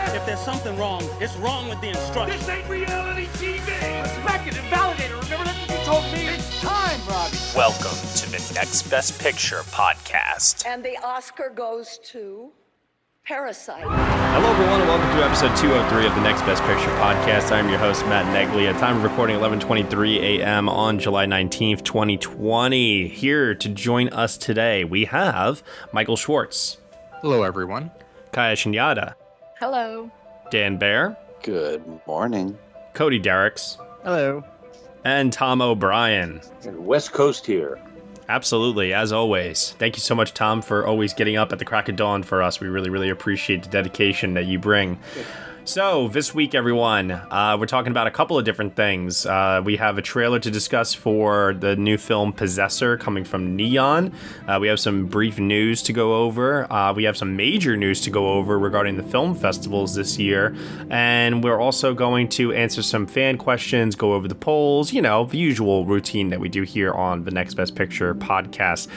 Don't laugh! If there's something wrong, it's wrong with the instructions. This ain't reality TV! Respect it and validate it. Remember that's what you told me? It's time, Robbie. Welcome to the Next Best Picture podcast. And the Oscar goes to Parasite. Hello, everyone, and welcome to episode 203 of the Next Best Picture podcast. I'm your host, Matt Neglia. Time of recording 11:23 a.m. on July 19th, 2020. Here to join us today, we have Michael Schwartz, Hello, everyone. Kaiya Shunyata, Hello. Dan Bayer. Good morning. Cody Dericks, Hello. and Tom O'Brien. West Coast here. Absolutely, as always. Thank you so much, Tom, for always getting up at the crack of dawn for us. We really, really appreciate the dedication that you bring. So, this week, everyone, uh, we're talking about a couple of different things. Uh, we have a trailer to discuss for the new film Possessor coming from Neon. Uh, we have some brief news to go over. Uh, we have some major news to go over regarding the film festivals this year. And we're also going to answer some fan questions, go over the polls, you know, the usual routine that we do here on the Next Best Picture podcast.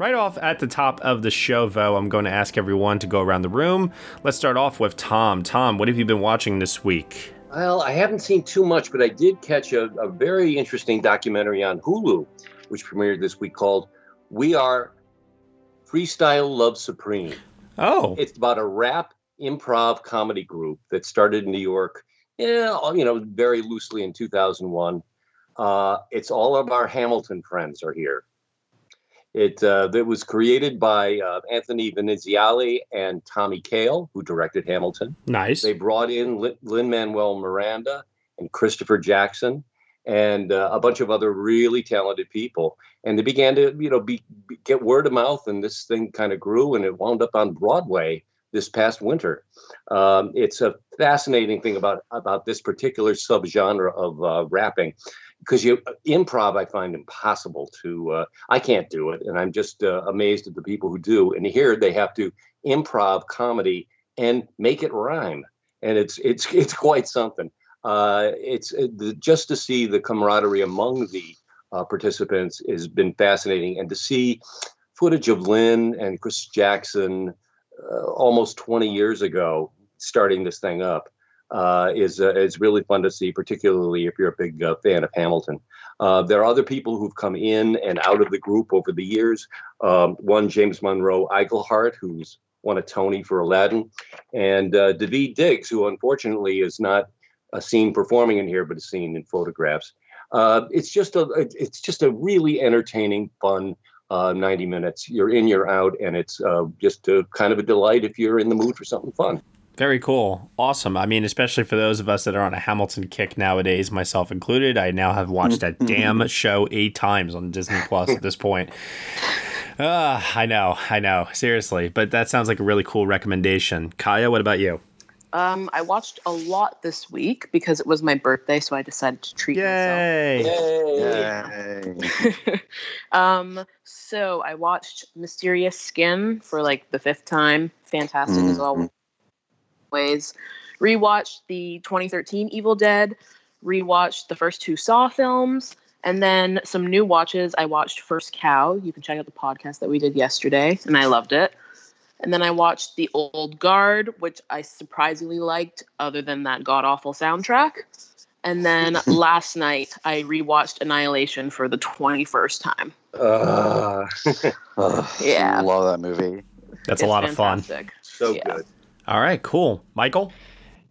Right off at the top of the show, though, I'm going to ask everyone to go around the room. Let's start off with Tom. Tom, what have you been watching this week? Well, I haven't seen too much, but I did catch a, a very interesting documentary on Hulu, which premiered this week called We Are Freestyle Love Supreme. Oh, It's about a rap improv comedy group that started in New York, yeah, you know, very loosely in 2001. Uh, it's all of our Hamilton friends are here. It uh, that was created by uh, Anthony Veneziale and Tommy Kail, who directed Hamilton. nice. They brought in Lin Manuel Miranda and Christopher Jackson and uh, a bunch of other really talented people. And they began to, you know, be, be- get word of mouth, and this thing kind of grew, and it wound up on Broadway this past winter. Um, it's a fascinating thing about about this particular subgenre of uh, rapping. Because you improv, I find impossible to. Uh, I can't do it, and I'm just uh, amazed at the people who do. And here they have to improv comedy and make it rhyme and it's it's it's quite something uh it's it, the, just to see the camaraderie among the uh, participants has been fascinating and to see footage of lynn and chris jackson uh, almost 20 years ago starting this thing up uh, is uh, is really fun to see, particularly if you're a big uh, fan of Hamilton. Uh, there are other people who've come in and out of the group over the years. Um, one, James Monroe Iglehart, who's won a Tony for Aladdin, and uh, Daveed Diggs, who unfortunately is not uh, seen performing in here, but is seen in photographs. It's just a it's just a really entertaining, fun uh, 90 minutes. You're in, you're out, and it's just a, kind of a delight if you're in the mood for something fun. Very cool. Awesome. I mean, especially for those of us that are on a Hamilton kick nowadays, myself included. I now have watched that damn show eight times on Disney Plus at this point. Uh, I know, I know. Seriously. But that sounds like a really cool recommendation. Kaiya, what about you? Um, I watched a lot this week because it was my birthday, so I decided to treat Yay. myself. um, so I watched Mysterious Skin for like the fifth time. Fantastic as always. Rewatched the 2013 Evil Dead. Rewatched the first two Saw films. And then some new watches. I watched First Cow. You can check out the podcast that we did yesterday, and I loved it. And then I watched The Old Guard, which I surprisingly liked, other than that god awful soundtrack. And then last night I rewatched Annihilation for the 21st time. Uh, Yeah. Love that movie. That's a It's lot of fun. so Yeah. good. All right, cool. Michael?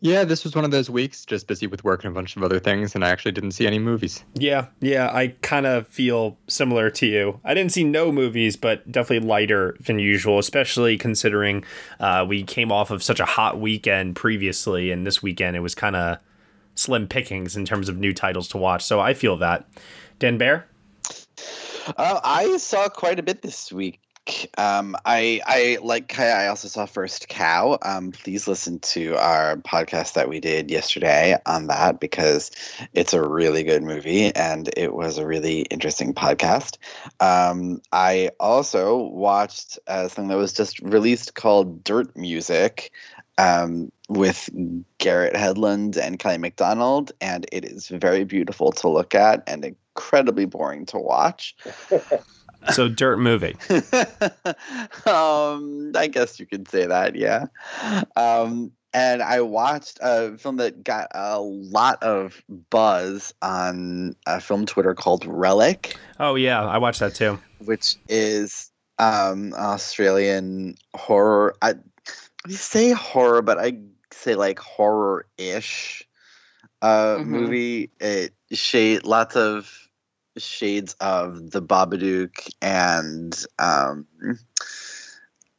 Yeah, this was one of those weeks, just busy with work and a bunch of other things, and I actually didn't see any movies. Yeah, yeah, I kind of feel similar to you. I didn't see no movies, but definitely lighter than usual, especially considering uh, we came off of such a hot weekend previously, and this weekend it was kind of slim pickings in terms of new titles to watch. So I feel that. Dan Bayer? Uh, I saw quite a bit this week. Um, I I like Kaiya. I also saw First Cow. Um, please listen to our podcast that we did yesterday on that because it's a really good movie and it was a really interesting podcast. Um, I also watched uh, something that was just released called Dirt Music. Um, with Garrett Hedlund and Kelly Macdonald, and it is very beautiful to look at and incredibly boring to watch. So dirt movie. um, I guess you could say that, yeah. Um, and I watched a film that got a lot of buzz on a film Twitter called Relic. Oh yeah, I watched that too. Which is um Australian horror. I, I say horror, but I say like horror-ish uh Mhm. movie. It shade lots of shades of the Babadook and um,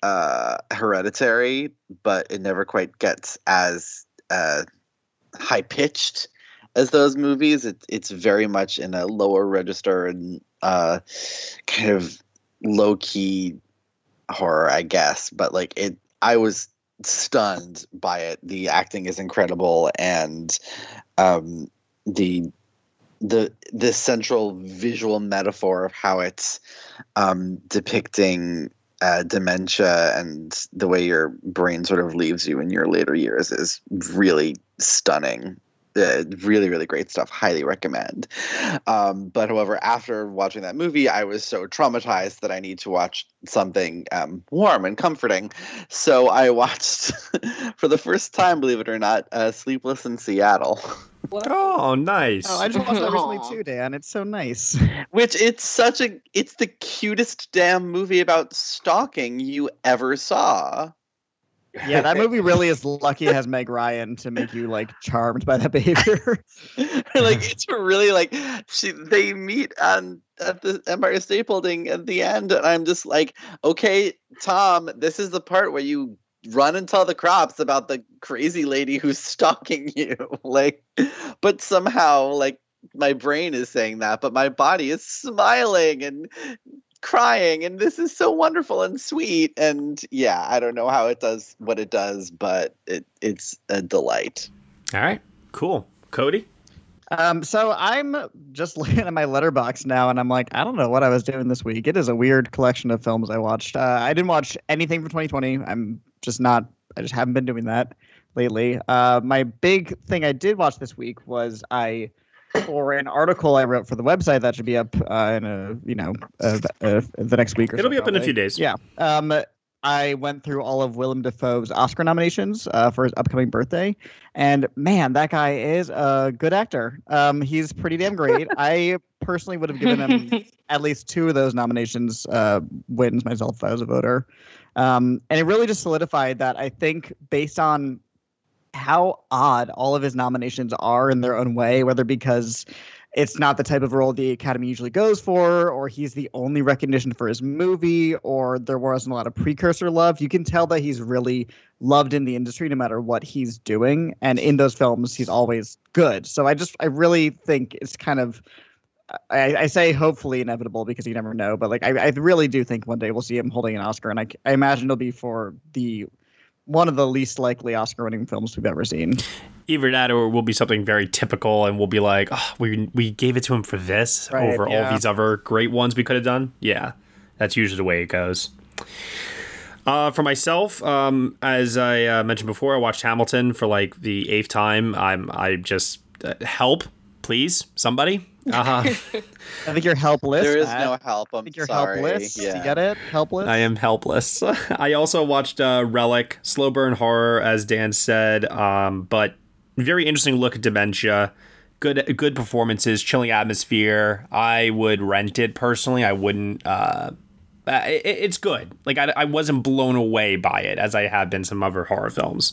uh, Hereditary, but it never quite gets as uh, high pitched as those movies. It, it's very much in a lower register and uh, kind of low key horror, I guess. But like it, I was stunned by it. The acting is incredible, and um, the the the central visual metaphor of how it's um, depicting uh, dementia and the way your brain sort of leaves you in your later years is really stunning. Uh, really, really great stuff. Highly recommend. Um, but however, after watching that movie, I was so traumatized that I need to watch something um, warm and comforting. So I watched, for the first time, believe it or not, uh, Sleepless in Seattle. Oh, nice. Oh, I just watched that recently too, Dan. It's so nice. Which it's such a it's the cutest damn movie about stalking you ever saw. Yeah, that movie really is lucky it has Meg Ryan to make you like charmed by that behavior. like it's really like she they meet on at the Empire State Building at the end, and I'm just like, okay, Tom, this is the part where you run and tell the crops about the crazy lady who's stalking you. like, but somehow, like my brain is saying that, but my body is smiling and crying and this is so wonderful and sweet and yeah i don't know how it does what it does but it it's a delight All right, cool. Cody. Um, so I'm just looking at my Letterboxd now, and I'm like, I don't know what I was doing this week. It is a weird collection of films I watched. Uh, I didn't watch anything from 2020. I'm just not. I just haven't been doing that lately. Uh, my big thing I did watch this week was I, for an article I wrote for the website that should be up uh, in a you know uh, uh, the next week. Or It'll be up in a few days. Yeah. Um, I went through all of Willem Dafoe's Oscar nominations uh, for his upcoming birthday, and man, that guy is a good actor. Um, he's pretty damn great. I personally would have given him at least two of those nominations uh, wins myself if I was a voter. Um, and it really just solidified that I think based on how odd all of his nominations are in their own way, whether because it's not the type of role the Academy usually goes for, or he's the only recognition for his movie, or there wasn't a lot of precursor love. You can tell that he's really loved in the industry no matter what he's doing. And in those films, he's always good. So I just, I really think it's kind of. I, I say hopefully inevitable because you never know, but like I, I really do think one day we'll see him holding an Oscar, and I, I imagine it'll be for the one of the least likely Oscar-winning films we've ever seen. Either that or it will be something very typical and we'll be like, oh, we, we gave it to him for this Right, over all these other great ones we could have done. Yeah, that's usually the way it goes. Uh, for myself, um, as I uh, mentioned before, I watched Hamilton for like the eighth time. I'm I just uh, help, please, somebody. Uh-huh. I think you're helpless. there is Matt. no help i'm I think you're sorry helpless. yeah You get it? Helpless. I am helpless. I also watched uh, Relic, slow burn horror, as Dan said, um, but very interesting look at dementia. Good, good performances, chilling atmosphere. I would rent it personally. I wouldn't. Uh, it, it's good. Like I, I wasn't blown away by it as I have been some other horror films.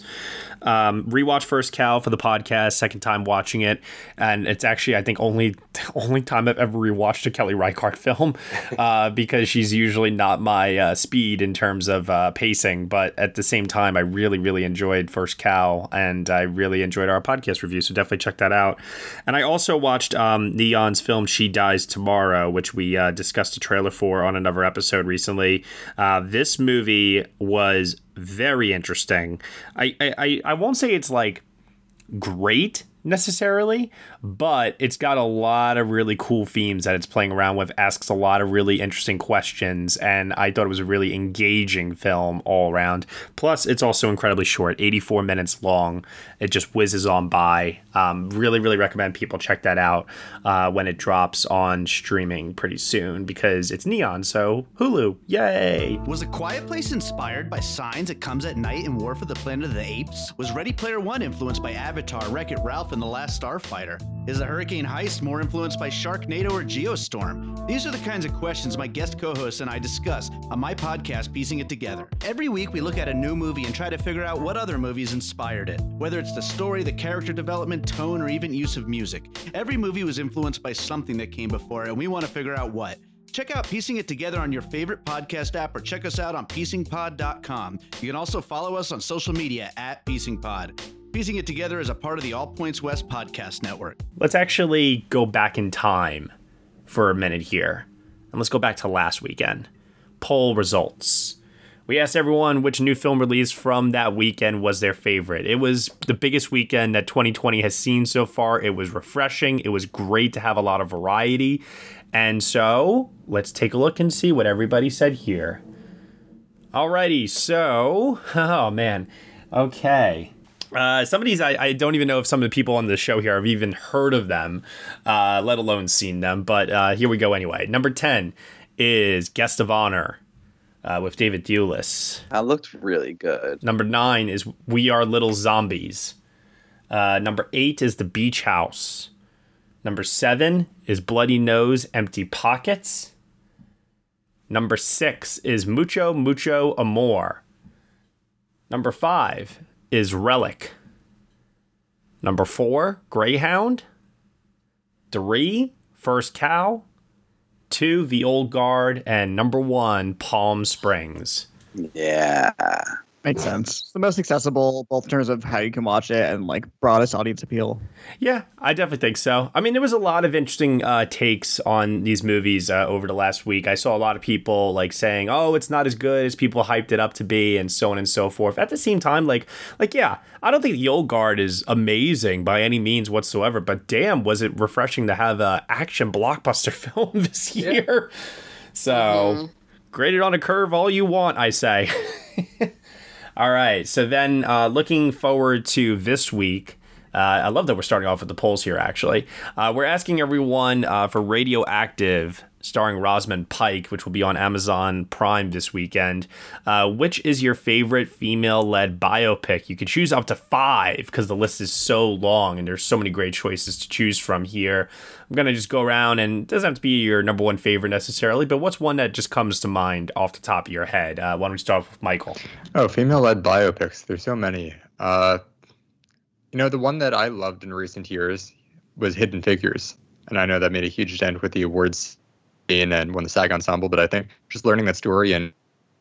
Um, rewatch First Cow for the podcast, second time watching it, and it's actually I think only only time I've ever rewatched a Kelly Reichardt film uh, because she's usually not my uh, speed in terms of uh, pacing. But at the same time, I really really enjoyed First Cow, and I really enjoyed our podcast review. So definitely check that out. And I also watched um, Neon's film She Dies Tomorrow, which we uh, discussed a trailer for on another episode recently. Uh, this movie was very interesting. I, I, I- won't say it's like great necessarily, but it's got a lot of really cool themes that it's playing around with, asks a lot of really interesting questions, and I thought it was a really engaging film all around. Plus, it's also incredibly short 84 minutes long. It just whizzes on by. Um, really, really recommend people check that out uh, when it drops on streaming pretty soon because it's neon, so Hulu, yay! Was A Quiet Place inspired by Signs It Comes at Night and War for the Planet of the Apes? Was Ready Player One influenced by Avatar, Wreck It Ralph, and The Last Starfighter? Is the Hurricane Heist more influenced by Sharknado or Geostorm? These are the kinds of questions my guest co hosts and I discuss on my podcast, Piecing It Together. Every week, we look at a new movie and try to figure out what other movies inspired it, whether it's the story, the character development, tone, or even use of music. Every movie was influenced by something that came before, and we want to figure out what. Check out Piecing It Together on your favorite podcast app or check us out on piecingpod.com. You can also follow us on social media at piecingpod. Piecing It Together is a part of the All Points West podcast network. Let's actually go back in time for a minute here. And let's go back to last weekend. Poll results. We asked everyone which new film release from that weekend was their favorite. It was the biggest weekend that 2020 has seen so far. It was refreshing. It was great to have a lot of variety. And so let's take a look and see what everybody said here. Alrighty, so, oh man. Okay. Uh, some of these, I, I don't even know if some of the people on the show here have even heard of them, uh, let alone seen them. But uh, here we go anyway. Number 10 is Guest of Honor uh, with David Thewlis. That looked really good. Number 9 is We Are Little Zombies. Uh, number 8 is The Beach House. Number 7 is Bloody Nose, Empty Pockets. Number 6 is Mucho Mucho Amor. Number 5 is Relic. Number four, Greyhound. Three, First Cow. Two, The Old Guard. And number one, Palm Springs. Yeah. Makes sense. It's the most accessible, both in terms of how you can watch it and like broadest audience appeal. Yeah, I definitely think so. I mean, there was a lot of interesting uh, takes on these movies uh, over the last week. I saw a lot of people like saying, "Oh, it's not as good as people hyped it up to be," and so on and so forth. At the same time, like, like yeah, I don't think The Old Guard is amazing by any means whatsoever. But damn, was it refreshing to have a action blockbuster film this year? So, grade it on a curve all you want, I say. All right. So then, uh, looking forward to this week. Uh, I love that we're starting off with the polls here. Actually, uh, we're asking everyone uh, for Radioactive, starring Rosamund Pike, which will be on Amazon Prime this weekend. Uh, which is your favorite female-led biopic? You could choose up to five because the list is so long and there's so many great choices to choose from here. I'm gonna just go around and doesn't have to be your number one favorite necessarily, but what's one that just comes to mind off the top of your head? Uh, why don't we start off with Michael? Oh, female-led biopics. There's so many. Uh, you know, the one that I loved in recent years was Hidden Figures, and I know that made a huge dent with the awards and won the SAG Ensemble. But I think just learning that story and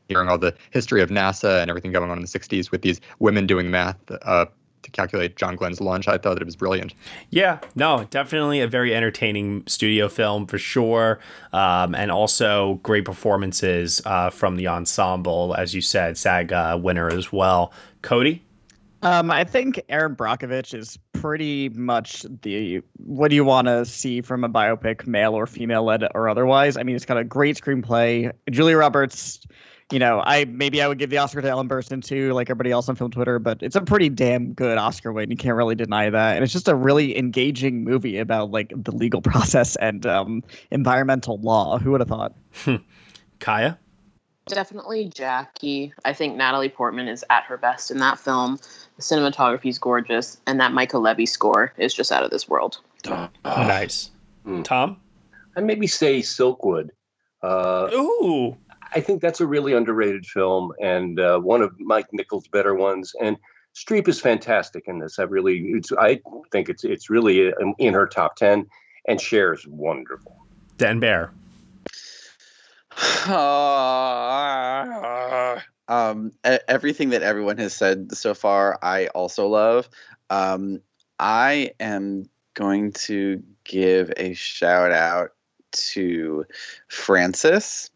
hearing all the history of NASA and everything going on in the '60s with these women doing math uh, to calculate John Glenn's launch, I thought that it was brilliant. Yeah, no, definitely a very entertaining studio film for sure, um, and also great performances uh, from the ensemble, as you said, SAG uh, winner as well. Cody. Um, I think Erin Brockovich is pretty much the what do you want to see from a biopic, male or female led or otherwise. I mean, it's got a great screenplay. Julia Roberts, you know, I maybe I would give the Oscar to Ellen Burstyn too, like everybody else on film Twitter, but it's a pretty damn good Oscar win. You can't really deny that. And it's just a really engaging movie about like the legal process and um, environmental law. Who would have thought? Kaiya. Definitely Jackie. I think Natalie Portman is at her best in that film. The cinematography is gorgeous, and that Mica Levi score is just out of this world. Nice. Tom? I maybe say Silkwood. Uh, Ooh. I think that's a really underrated film and uh, one of Mike Nichols' better ones. And Streep is fantastic in this. I really, it's, I think it's it's really in- in her top ten, and Cher is wonderful. Dan Bayer. um, everything that everyone has said so far, I also love. Um, I am going to give a shout out to Frances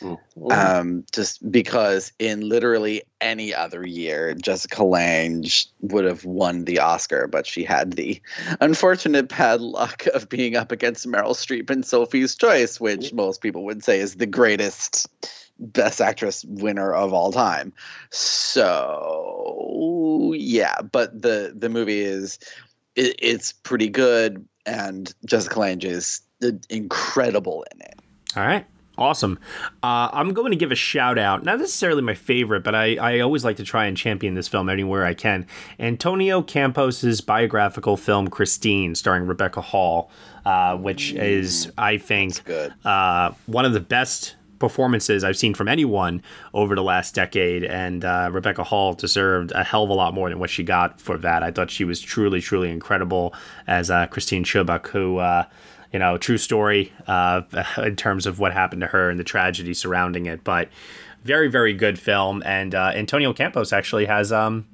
Mm-hmm. Um, just because in literally any other year, Jessica Lange would have won the Oscar, but she had the unfortunate bad luck of being up against Meryl Streep in Sophie's Choice, which most people would say is the greatest best actress winner of all time. So yeah, but the the movie is it, it's pretty good, and Jessica Lange is incredible in it. All right. Awesome. Uh, I'm going to give a shout out, not necessarily my favorite, but I, I always like to try and champion this film anywhere I can. Antonio Campos's biographical film Christine, starring Rebecca Hall, uh, which is, I think, uh, one of the best performances I've seen from anyone over the last decade. And uh, Rebecca Hall deserved a hell of a lot more than what she got for that. I thought she was truly, truly incredible as uh, Christine Chubbuck, who uh, you know, true story uh, in terms of what happened to her and the tragedy surrounding it. But very, very good film. And uh, Antonio Campos actually has. Um,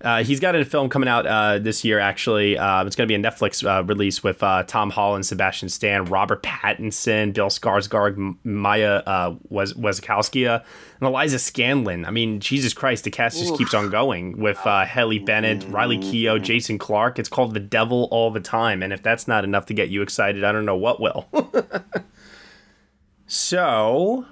uh, he's got a film coming out uh, this year. Actually, uh, it's going to be a Netflix uh, release with uh, Tom Holland, Sebastian Stan, Robert Pattinson, Bill Skarsgård, Maya uh, was Wasikowska, and Eliza Scanlen. I mean, Jesus Christ, the cast just keeps on going with uh, Haley Bennett, Riley Keough, Jason Clarke. It's called The Devil All the Time, and if that's not enough to get you excited, I don't know what will. so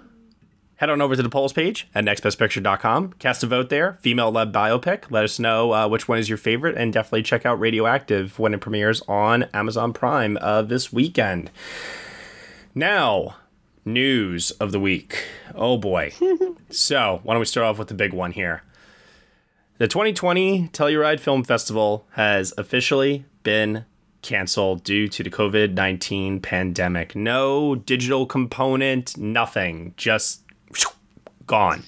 head on over to the polls page at nextbestpicture.com. Cast a vote there. Female led biopic. Let us know uh, which one is your favorite, and definitely check out Radioactive when it premieres on Amazon Prime uh, this weekend. Now, news of the week. Oh boy. so, why don't we start off with the big one here? The 2020 Telluride Film Festival has officially been canceled due to the COVID 19 pandemic. No digital component, nothing. Just gone.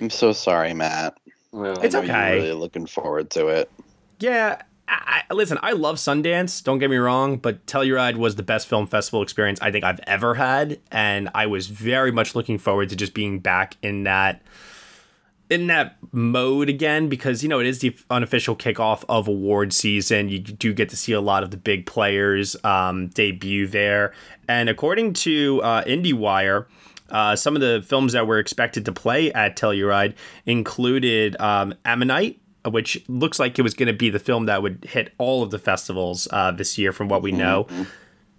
I'm so sorry, Matt. It's I know okay. You're really looking forward to it. Yeah, I, I- listen, I love Sundance. Don't get me wrong, but Telluride was the best film festival experience I think I've ever had, and I was very much looking forward to just being back in that in that mode again because you know it is the unofficial kickoff of award season. You do get to see a lot of the big players um, debut there, and according to uh, IndieWire. Uh, some of the films that were expected to play at Telluride included um, Ammonite, which looks like it was going to be the film that would hit all of the festivals uh, this year, from what we know.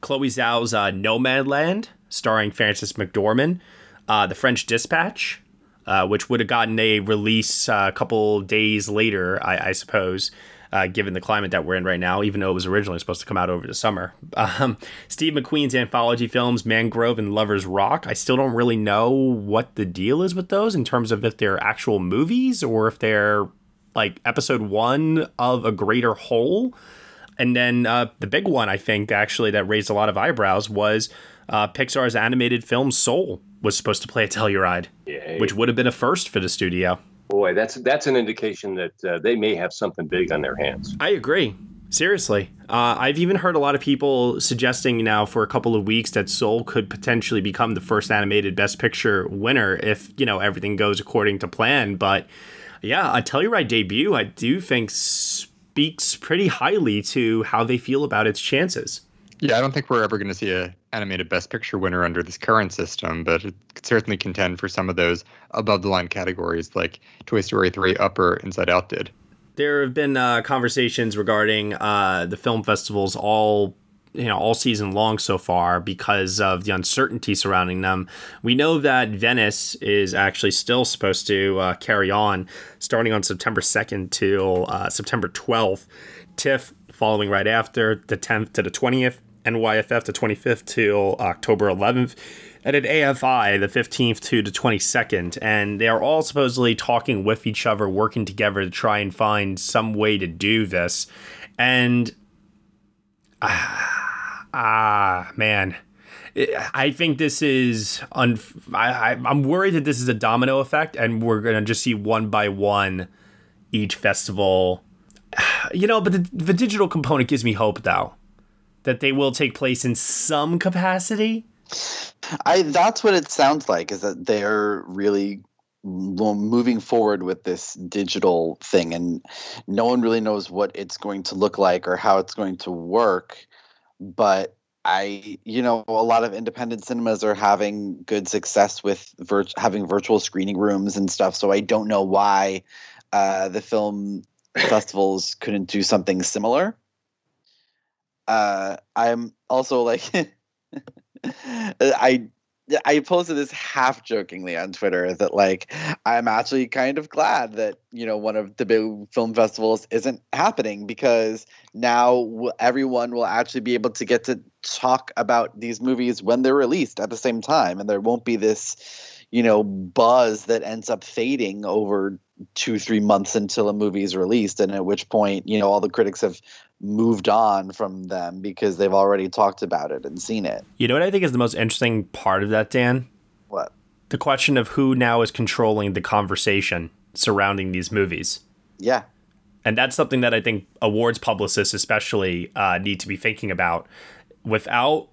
Chloe Zhao's uh, Nomadland, starring Frances McDormand. Uh, the French Dispatch, uh, which would have gotten a release uh, a couple days later, I, I suppose, uh, given the climate that we're in right now, even though it was originally supposed to come out over the summer. Um, Steve McQueen's anthology films, Mangrove and Lover's Rock. I still don't really know what the deal is with those in terms of if they're actual movies or if they're like episode one of a greater whole. And then uh, the big one, I think, actually, that raised a lot of eyebrows was uh, Pixar's animated film Soul was supposed to play at Telluride, Yay. which would have been a first for the studio. Boy, that's that's an indication that uh, they may have something big on their hands. I agree. Seriously. Uh, I've even heard a lot of people suggesting now for a couple of weeks that Soul could potentially become the first animated Best Picture winner if, you know, everything goes according to plan. But yeah, a Telluride debut, I do think speaks pretty highly to how they feel about its chances. Yeah, I don't think we're ever going to see a animated Best Picture winner under this current system, but it could certainly contend for some of those above the line categories like Toy Story 3 Upper Inside Out did. There have been uh, conversations regarding uh, the film festivals all you know all season long so far because of the uncertainty surrounding them. We know that Venice is actually still supposed to uh, carry on starting on September 2nd till uh, September 12th. TIFF following right after the 10th to the 20th, NYFF the 25th till October 11th, and at AFI the 15th to the 22nd. And they are all supposedly talking with each other, working together to try and find some way to do this. And ah, man. I think this is un- I, I'm worried that this is a domino effect, and we're gonna just see one by one each festival. You know, but the, the digital component gives me hope, though, that they will take place in some capacity. I that's what it sounds like is that they're really moving forward with this digital thing and no one really knows what it's going to look like or how it's going to work but I, you know, a lot of independent cinemas are having good success with vir- having virtual screening rooms and stuff. So I don't know why uh, the film festivals couldn't do something similar. Uh, I'm also like, I I posted this half jokingly on Twitter that like I'm actually kind of glad that you know one of the big film festivals isn't happening because now everyone will actually be able to get to talk about these movies when they're released at the same time and there won't be this you know buzz that ends up fading over two three months until a movie is released and at which point you know all the critics have moved on from them because they've already talked about it and seen it You know what I think is the most interesting part of that, Dan? what The question of who now is controlling the conversation surrounding these movies. yeah And that's something that I think awards publicists, especially, uh, need to be thinking about. Without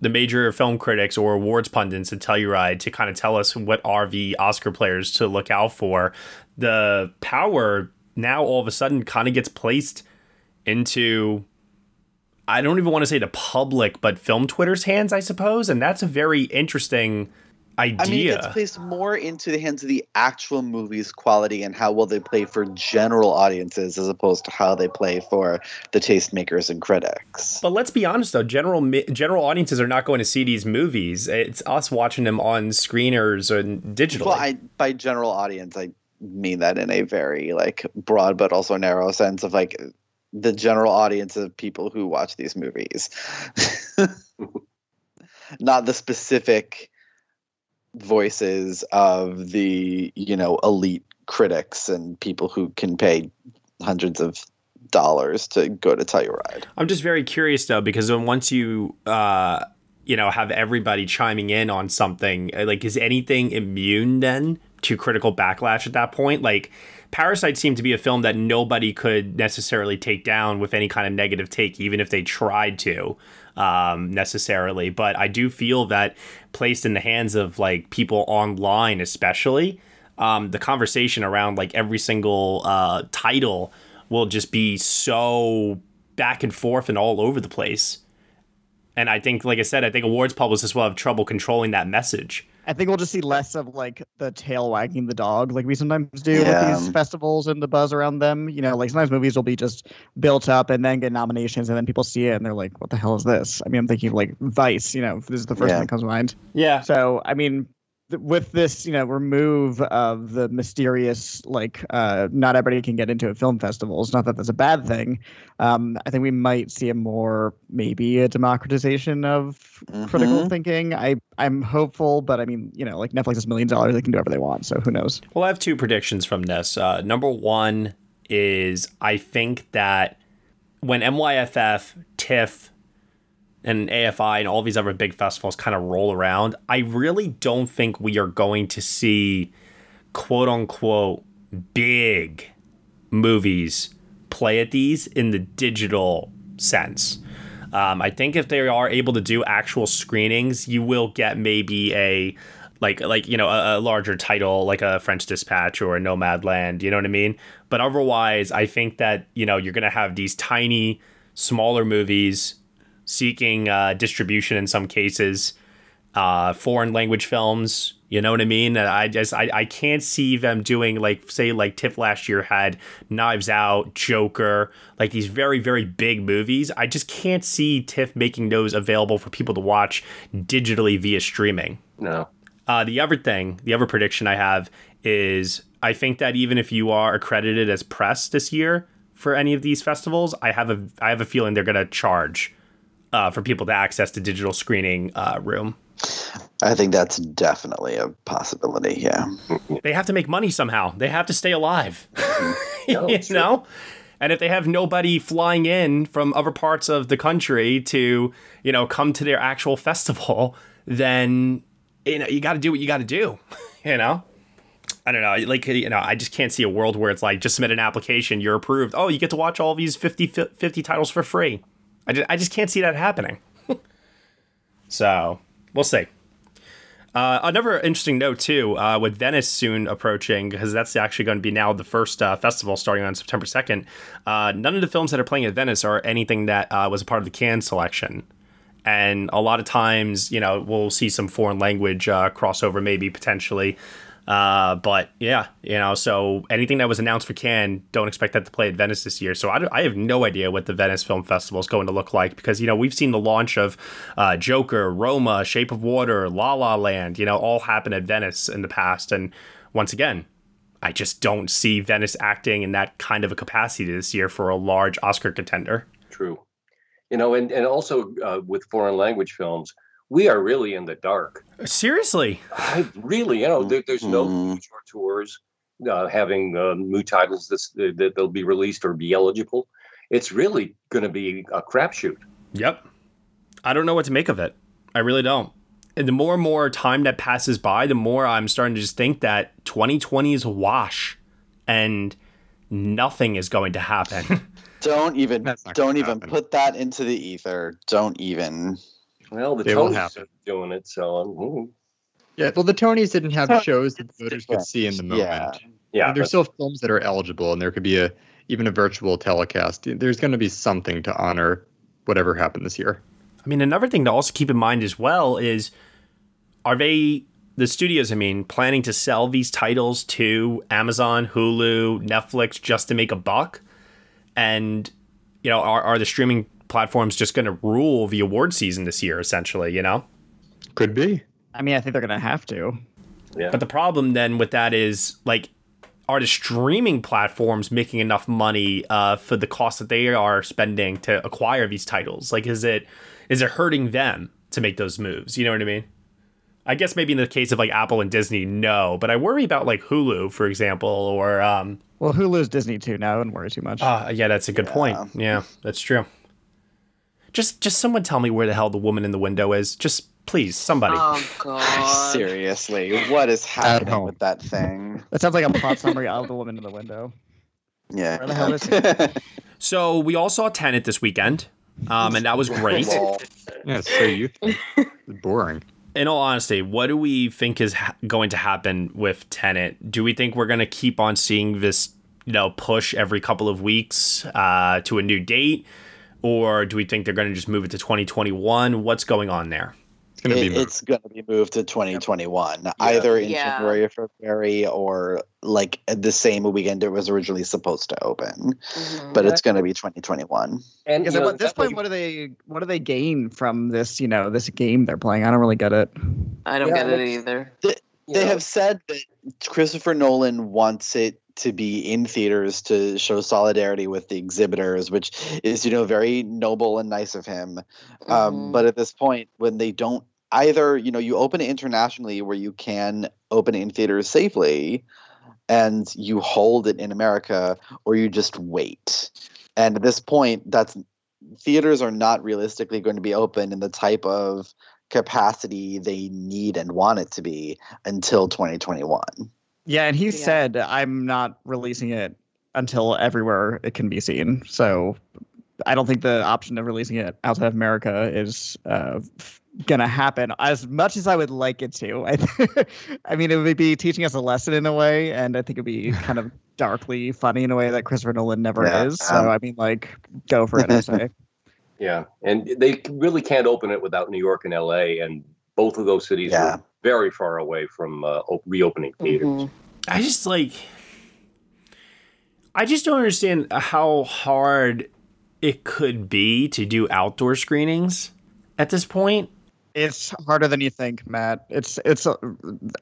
the major film critics or awards pundits and Telluride to kind of tell us what are the Oscar players to look out for, the power now all of a sudden kind of gets placed into I don't even want to say the public, but film Twitter's hands, I suppose. And that's a very interesting idea. I mean, it gets placed more into the hands of the actual movie's quality and how well they play for general audiences as opposed to how they play for the tastemakers and critics. But let's be honest, though, general general audiences are not going to see these movies. It's us watching them on screeners and digitally. Well, I by general audience, I mean that in a very like broad but also narrow sense of like the general audience of people who watch these movies, not the specific voices of the you know elite critics and people who can pay hundreds of dollars to go to Telluride. I'm just very curious though, because then once you uh, you know have everybody chiming in on something, uh, like is anything immune then to critical backlash at that point? Like Parasite seemed to be a film that nobody could necessarily take down with any kind of negative take, even if they tried to um, necessarily. But I do feel that placed in the hands of like people online, especially, um, the conversation around like every single uh, title will just be so back and forth and all over the place. And I think, like I said, I think awards publicists will have trouble controlling that message. I think we'll just see less of like the tail wagging the dog, like we sometimes do Yeah. with these festivals and the buzz around them. You know, like sometimes movies will be just built up and then get nominations, and then people see it and they're like, "What the hell is this?" I mean, I'm thinking like Vice. You know, this is the first Yeah. thing that comes to mind. Yeah. So, I mean, th- with this, you know, remove of the mysterious, like, uh, not everybody can get into a film festivals. Not that that's a bad thing. Um, I think we might see a more, maybe a democratization of critical Mhm. thinking. I, I'm hopeful, but I mean, you know, like Netflix has millions of dollars; they can do whatever they want. So who knows? Well, I have two predictions from this. Uh, number one is I think that when NYFF, TIFF, and AFI and all these other big festivals kind of roll around, I really don't think we are going to see quote unquote big movies play at these in the digital sense. Um, I think if they are able to do actual screenings, you will get maybe a like like you know a, a larger title like a French Dispatch or a Nomadland. You know what I mean? But otherwise, I think that you know you're gonna have these tiny, smaller movies seeking uh, distribution in some cases, uh, foreign language films. You know what I mean? I just I, I can't see them doing like say like TIFF last year had Knives Out, Joker, like these very very big movies. I just can't see TIFF making those available for people to watch digitally via streaming. No. Uh, the other thing, the other prediction I have is I think that even if you are accredited as press this year for any of these festivals, I have a I have a feeling they're going to charge uh, for people to access the digital screening uh, room. I think that's definitely a possibility. Yeah. They have to make money somehow. They have to stay alive. No, you true. know? And if they have nobody flying in from other parts of the country to, you know, come to their actual festival, then you know, you got to do what you got to do, you know? I don't know. Like, you know, I just can't see a world where it's like just submit an application, you're approved. Oh, you get to watch all these 50, 50 titles for free. I just, I just can't see that happening. so, we'll see. Uh, another interesting note too, uh, with Venice soon approaching, because that's actually going to be now the first uh, festival starting on September second. Uh, none of the films that are playing at Venice are anything that uh, was a part of the Cannes selection, and a lot of times, you know, we'll see some foreign language uh, crossover, maybe potentially. Uh, but yeah, you know, so anything that was announced for Cannes, don't expect that to play at Venice this year. So I, I have no idea what the Venice Film Festival is going to look like because, you know, we've seen the launch of uh, Joker, Roma, Shape of Water, La La Land, you know, all happen at Venice in the past. And once again, I just don't see Venice acting in that kind of a capacity this year for a large Oscar contender. True. You know, and, and also uh, with foreign language films, we are really in the dark. Seriously. I really, you know, there, there's no short tours uh, having uh, new titles that's, that they'll be released or be eligible. It's really going to be a crapshoot. Yep. I don't know what to make of it. I really don't. And the more and more time that passes by, the more I'm starting to just think that 2020 is a wash and nothing is going to happen. Don't even don't even put that into the ether. Don't even. Well, the They Tonys are doing it, so mm, Yeah, well, the Tonys didn't have shows that voters could see in the moment. Yeah. yeah. And there's still films that are eligible, and there could be a even a virtual telecast. There's going to be something to honor whatever happened this year. I mean, another thing to also keep in mind as well is are they, the studios, I mean, planning to sell these titles to Amazon, Hulu, Netflix just to make a buck? And, you know, are, are the streaming platforms just going to rule the award season this year, essentially, you know? Could be. I mean, I think they're gonna have to. yeah. But the problem then with that is like, are the streaming platforms making enough money uh, for the cost that they are spending to acquire these titles? Like, is it is it hurting them to make those moves? You know what I mean? I guess maybe in the case of like Apple and Disney, no. But I worry about like Hulu, for example, or um, Well, Hulu's Disney too now. I wouldn't worry too much. uh, yeah, that's a good point. Yeah, that's true. Just just someone tell me where the hell the woman in the window is. Just please, somebody. Oh god. Seriously, what is happening with that thing? that sounds like a plot summary of the woman in the window. Yeah. Where the hell is he? So we all saw Tenet this weekend, um, and that was great. Yeah, it's so youthful. It's boring. in all honesty, what do we think is ha- going to happen with Tenet? Do we think we're going to keep on seeing this, you know, push every couple of weeks uh, to a new date, or do we think they're going to just move it to 2021? What's going on there? It's going to It- be moved. it's going to be moved to 2021, either in Yeah. January or February, or like the same weekend it was originally supposed to open. Mhm. But it's going to be 2021. and you know, at this point, what do they what do they gain from this? You know, this game they're playing. I don't really get it. I don't Yeah, get it either. you They know, have said that Christopher Nolan wants it to be in theaters to show solidarity with the exhibitors, which is, you know, very noble and nice of him. Um, Mhm. but at this point, when they don't either, you know, you open it internationally where you can open it in theaters safely and you hold it in America, or you just wait. And at this point, that's theaters are not realistically going to be open in the type of capacity they need and want it to be until 2021. Yeah, and he Yeah. said I'm not releasing it until everywhere it can be seen. So I don't think the option of releasing it outside of America is uh, gonna happen. As much as I would like it to, I, th- I mean, it would be teaching us a lesson in a way, and I think it'd be kind of darkly funny in a way that Christopher Nolan never Yeah, is. So um, I mean, like, go for it. I say. Yeah, and they really can't open it without New York and L.A. and both of those cities Yeah. are very far away from uh, op- reopening theaters. Mhm. I just like, I just don't understand how hard it could be to do outdoor screenings at this point. It's harder than you think, Matt. It's it's uh,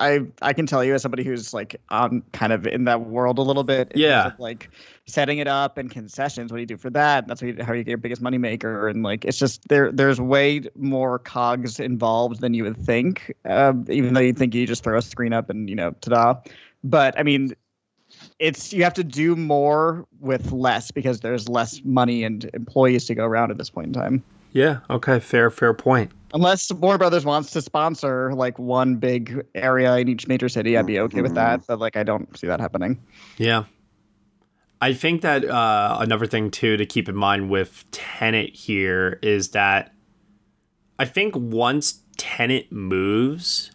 I I can tell you as somebody who's like on kind of in that world a little bit. Yeah. like setting it up and concessions. What do you do for that? That's you, how you get your biggest money maker. And like it's just there. There's way more cogs involved than you would think. Uh, even though you think you just throw a screen up and you know ta-da. But I mean, it's you have to do more with less because there's less money and employees to go around at this point in time. Yeah. Okay. Fair. Fair point. Unless Warner Brothers wants to sponsor like one big area in each major city, I'd be okay with that. But like, I don't see that happening. Yeah. I think that uh, another thing too to keep in mind with Tenet here is that I think once Tenet moves,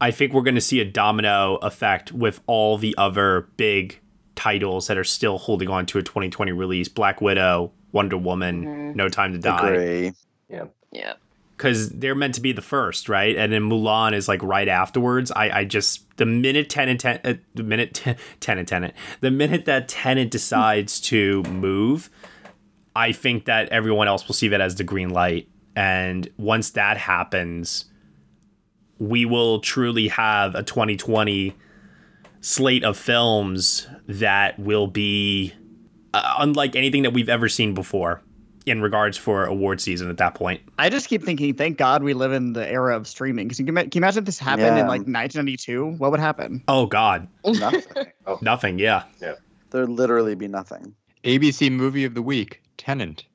I think we're going to see a domino effect with all the other big titles that are still holding on to a 2020 release: Black Widow, Wonder Woman, No Time to Die. Agree. Yeah, Yeah. Because they're meant to be the first, right? And then Mulan is like right afterwards. I, I just the minute Tenant, ten, uh, the minute ten, Tenant, Tenant, the minute that Tenant decides to move, I think that everyone else will see that as the green light. And once that happens, we will truly have a 2020 slate of films that will be uh, unlike anything that we've ever seen before in regards for award season at that point. I just keep thinking, thank God we live in the era of streaming. Because can, can you imagine if this happened in like 1992? What would happen? Oh God, Nothing. nothing. Yeah. There'd literally be nothing. ABC movie of the week, Tenet.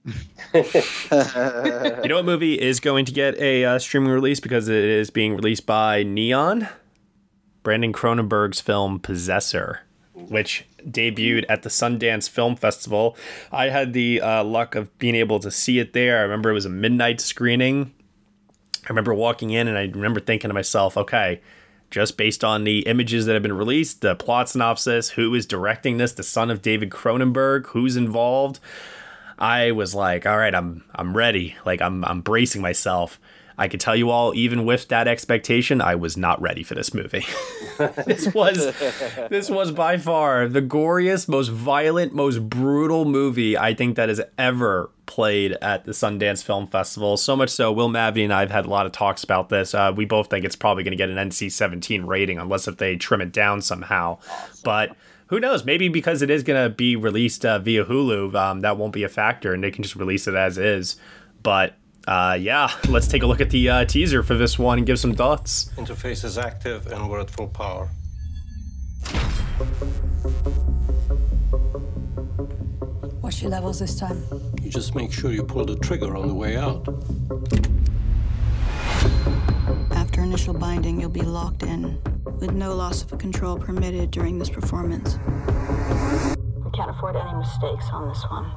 You know what movie is going to get a uh, streaming release because it is being released by Neon? Brandon Cronenberg's film Possessor, which debuted at the Sundance Film Festival. I had the uh, luck of being able to see it there. I remember it was a midnight screening. I remember walking in and I remember thinking to myself, okay, just based on the images that have been released, the plot synopsis, who is directing this, the son of David Cronenberg, who's involved. I was like, all right, I'm I'm ready. Like I'm I'm bracing myself. I can tell you all, even with that expectation, I was not ready for this movie. this was this was by far the goriest, most violent, most brutal movie I think that has ever played at the Sundance Film Festival. So much so, Will Mavity and I have had a lot of talks about this. Uh, we both think it's probably going to get an NC-17 rating, unless if they trim it down somehow. But who knows? Maybe because it is going to be released uh, via Hulu, um, that won't be a factor, and they can just release it as is. But uh, yeah, let's take a look at the uh, teaser for this one and give some thoughts. Interface is active and we're at full power. What's your levels this time? You just make sure you pull the trigger on the way out. After initial binding, you'll be locked in, with no loss of control permitted during this performance. We can't afford any mistakes on this one.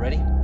Ready?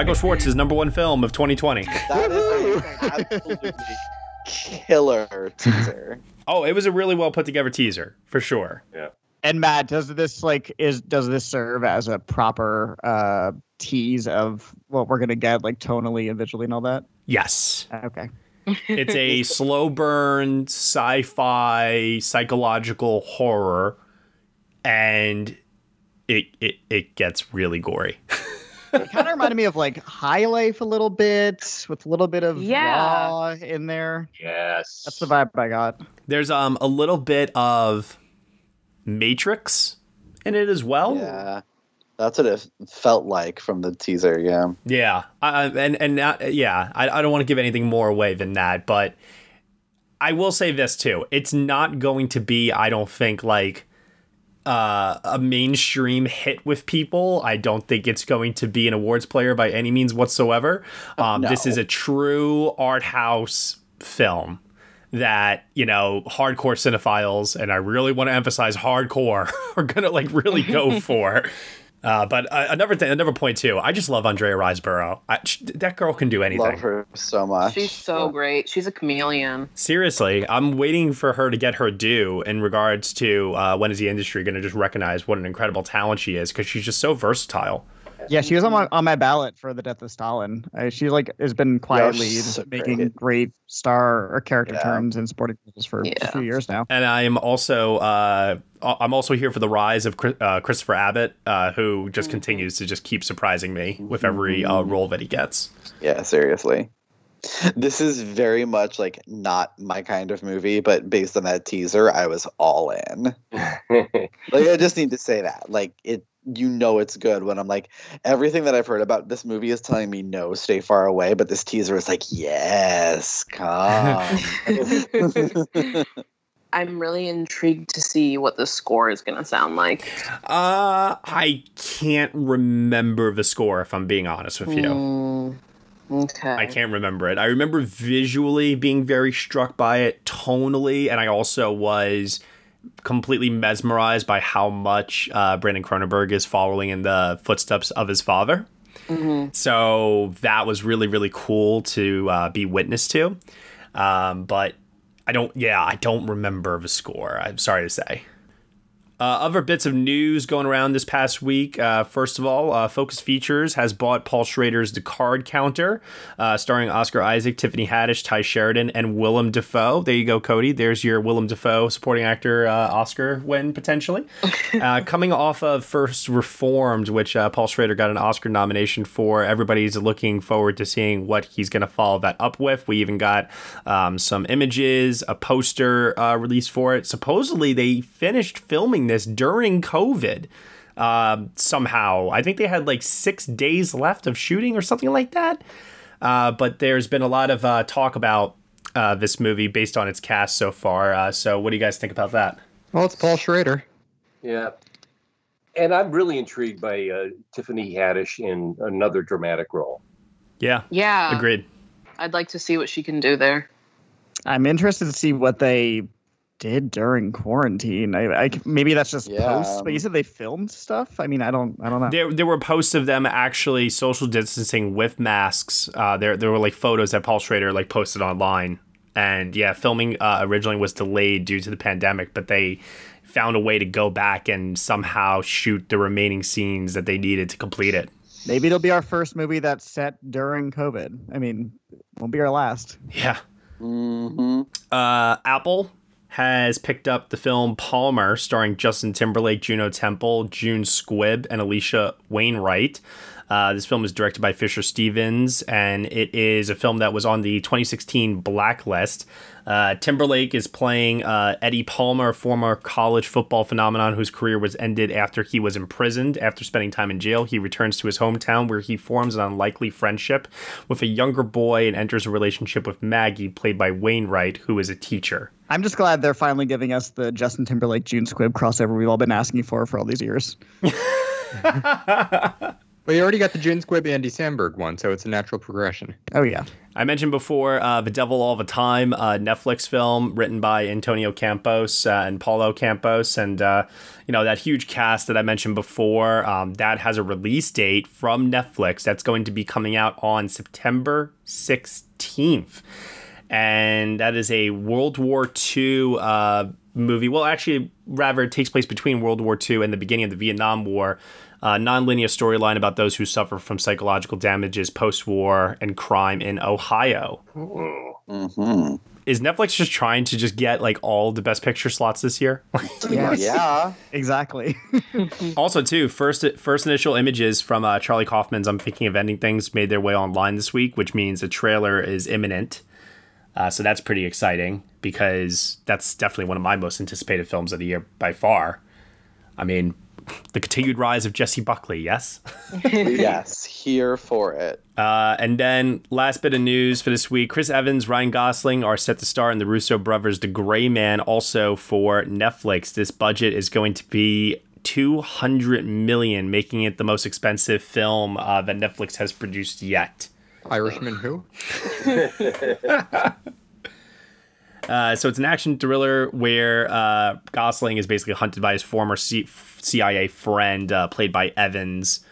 Michael Schwartz's number one film of 2020. That is an absolutely killer teaser. Oh, it was a really well put together teaser for sure. Yeah. And Matt, does this like is does this serve as a proper uh tease of what we're gonna get, like tonally and visually and all that? Yes. Okay. It's a slow burn sci-fi psychological horror and it it, it gets really gory. It kind of reminded me of like High Life a little bit, with a little bit of Yeah. raw in there. Yes. That's the vibe I got. There's um a little bit of Matrix in it as well. Yeah. That's what it felt like from the teaser, yeah. Yeah, I, I- and and uh, yeah, I, I don't want to give anything more away than that, but I will say this too: it's not going to be, I don't think, like uh, a mainstream hit with people. I don't think it's going to be an awards player by any means whatsoever. Um, This is a true art house film that you know hardcore cinephiles, and I really want to emphasize hardcore, are gonna like really go for. Uh, but uh, another thing, another point too. I just love Andrea Riseborough. I, sh- that girl can do anything. Love her so much. She's so great. She's a chameleon. Seriously, I'm waiting for her to get her due in regards to uh, when is the industry going to just recognize what an incredible talent she is because she's just so versatile. Yeah, she was on my on my ballot for the death of Stalin. Uh, she like has been quietly she's so making great. great. star or character Yeah. turns in supporting roles for a few years now. And I am also uh, I'm also here for the rise of Chris- uh, Christopher Abbott, uh, who just continues to just keep surprising me with every uh, role that he gets. Yeah, seriously. This is very much like not my kind of movie, but based on that teaser, I was all in. Like I just need to say that. Like it you know it's good when I'm like everything that I've heard about this movie is telling me no, stay far away, but this teaser is like, yes, come. I'm really intrigued to see what the score is going to sound like. Uh, I can't remember the score if I'm being honest with you. Mm, okay. I can't remember it. I remember visually being very struck by it, tonally, and I also was completely mesmerized by how much uh, Brandon Cronenberg is following in the footsteps of his father. Mm-hmm. So that was really, really cool to uh, be witness to. Um, but I don't, yeah, I don't remember the score. I'm sorry to say. Uh, other bits of news going around this past week. Uh, first of all, uh, Focus Features has bought Paul Schrader's The Card Counter, uh, starring Oscar Isaac, Tiffany Haddish, Tye Sheridan, and Willem Dafoe. There you go, Cody. There's your Willem Dafoe supporting actor uh, Oscar win potentially. Uh, coming off of First Reformed, which Paul Schrader got an Oscar nomination for. Everybody's looking forward to seeing what he's going to follow that up with. We even got um, some images, a poster released for it. Supposedly, they finished filming this during COVID. Uh, somehow, I think they had like six days left of shooting or something like that. Uh, but there's been a lot of uh, talk about uh, this movie based on its cast so far. Uh, so, what do you guys think about that? Well, it's Paul Schrader. Yeah. And I'm really intrigued by uh, Tiffany Haddish in another dramatic role. Yeah. Yeah. Agreed. I'd like to see what she can do there. I'm interested to see what they did during quarantine. I, I maybe that's just Yeah. posts, but you said they filmed stuff. I mean, I don't, I don't know. There, there were posts of them actually social distancing with masks. Uh, there, there were like photos that Paul Schrader like posted online, and yeah, filming uh, originally was delayed due to the pandemic, but they found a way to go back and somehow shoot the remaining scenes that they needed to complete it. Maybe it'll be our first movie that's set during COVID. I mean, won't be our last. Yeah. Mm-hmm. Uh, Apple has picked up the film Palmer, starring Justin Timberlake, Juno Temple, June Squibb, and Alisha Wainwright. Uh, this film is directed by Fisher Stevens, and it is a film that was on the 2016 Blacklist. Uh, Timberlake is playing uh, Eddie Palmer, a former college football phenomenon whose career was ended after he was imprisoned. After spending time in jail, he returns to his hometown where he forms an unlikely friendship with a younger boy and enters a relationship with Maggie, played by Wainwright, who is a teacher. I'm just glad they're finally giving us the Justin Timberlake June Squibb crossover we've all been asking for for all these years. Well, you already got the June Squibb Andy Samberg one, so it's a natural progression. Oh yeah. I mentioned before uh, The Devil All the Time, a Netflix film written by Antonio Campos uh, and Paulo Campos. And, uh, you know, that huge cast that I mentioned before, um, that has a release date from Netflix that's going to be coming out on September 16th. And that is a World War II uh, movie. Well, actually, rather, it takes place between World War II and the beginning of the Vietnam War. Uh, non-linear storyline about those who suffer from psychological damages post-war and crime in Ohio. Mm-hmm. Is Netflix just trying to just get like all the best picture slots this year? Yes. Yeah. Exactly. also, too, first first initial images from uh, Charlie Kaufman's "I'm Thinking of Ending Things" made their way online this week, which means a trailer is imminent. Uh, so that's pretty exciting because that's definitely one of my most anticipated films of the year by far. I mean, the continued rise of Jessie Buckley, yes. yes, here for it. Uh, and then last bit of news for this week: Chris Evans, Ryan Gosling are set to star in the Russo brothers' The Gray Man, also for Netflix. This budget is going to be 200 million, making it the most expensive film uh, that Netflix has produced yet. Irishman who? Uh, so it's an action thriller where uh, Gosling is basically hunted by his former C- CIA friend, uh, played by Evans.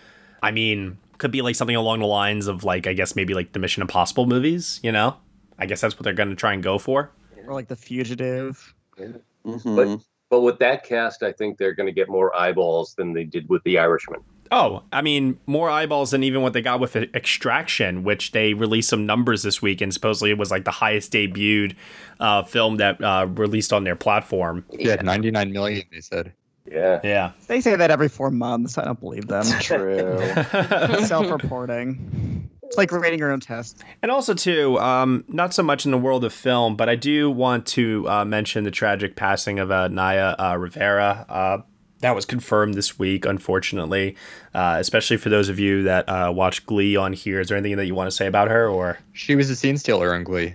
I mean, could be like something along the lines of like I guess maybe like the Mission Impossible movies. You know, I guess that's what they're going to try and go for. or like The Fugitive. Mm-hmm. But but with that cast, I think they're going to get more eyeballs than they did with The Irishman. Oh, I mean, more eyeballs than even what they got with Extraction, which they released some numbers this week, and supposedly it was like the highest debuted uh, film that uh, released on their platform. Yeah, 99 million, they said. Yeah. Yeah. They say that every four months. I don't believe them. True. Self-reporting. It's like rating your own test. And also, too, um, not so much in the world of film, but I do want to uh, mention the tragic passing of uh, Naya uh, Rivera. That was confirmed this week, unfortunately, uh, especially for those of you that uh, watch Glee on here. Is there anything that you want to say about her, or She was a scene stealer on Glee.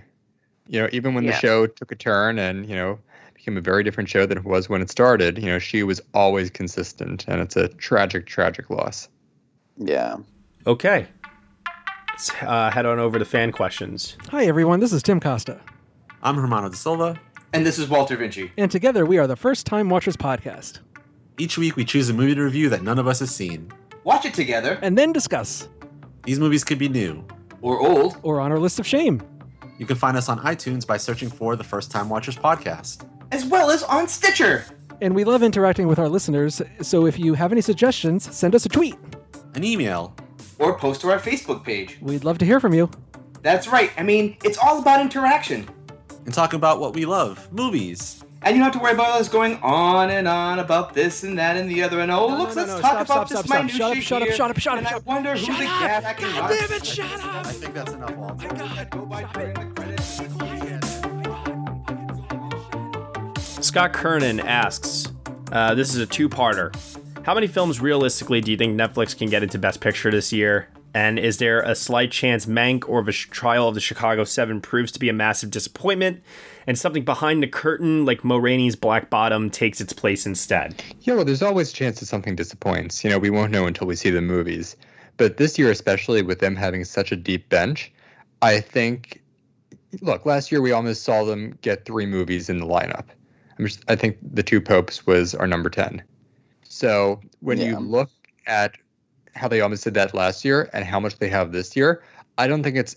You know, even when Yeah. the show took a turn and, you know, became a very different show than it was when it started. You know, she was always consistent, and it's a tragic, tragic loss. Yeah. Okay. Let's uh, head on over to fan questions. Hi, everyone. This is Tim Costa. I'm Hermano da Silva. And this is Walter Vinci. And together we are the First Time Watchers podcast. Each week we choose a movie to review that none of us has seen. Watch it together. And then discuss. These movies could be new. Or old. Or on our list of shame. You can find us on iTunes by searching for the First Time Watchers podcast. As well as on Stitcher. And we love interacting with our listeners, so if you have any suggestions, send us a tweet. An email. Or post to our Facebook page. We'd love to hear from you. That's right. I mean, it's all about interaction. And talk about what we love movies. And you don't have to worry about us going on and on about this and that and the other. And oh, No, look, no, let's no, talk stop, about stop, this stop, minutiae stop. Shut up, shut up, shut up, shut up, I shut up. wonder who Shut the up. gas I can God watch. damn it, shut up. I think that's enough, Walter. Go by during the credits. Scott Kernan asks, uh, this is a two-parter. How many films realistically do you think Netflix can get into Best Picture this year? And is there a slight chance Mank or the Trial of the Chicago Seven proves to be a massive disappointment, and something behind the curtain like Ma Rainey's Black Bottom takes its place instead? Yeah, well, there's always a chance that something disappoints. You know, we won't know until we see the movies. But this year, especially with them having such a deep bench, I think. Look, last year we almost saw them get three movies in the lineup. I'm just, I think the two popes was our number ten. So when Yeah. you look at how they almost did that last year and how much they have this year, I don't think it's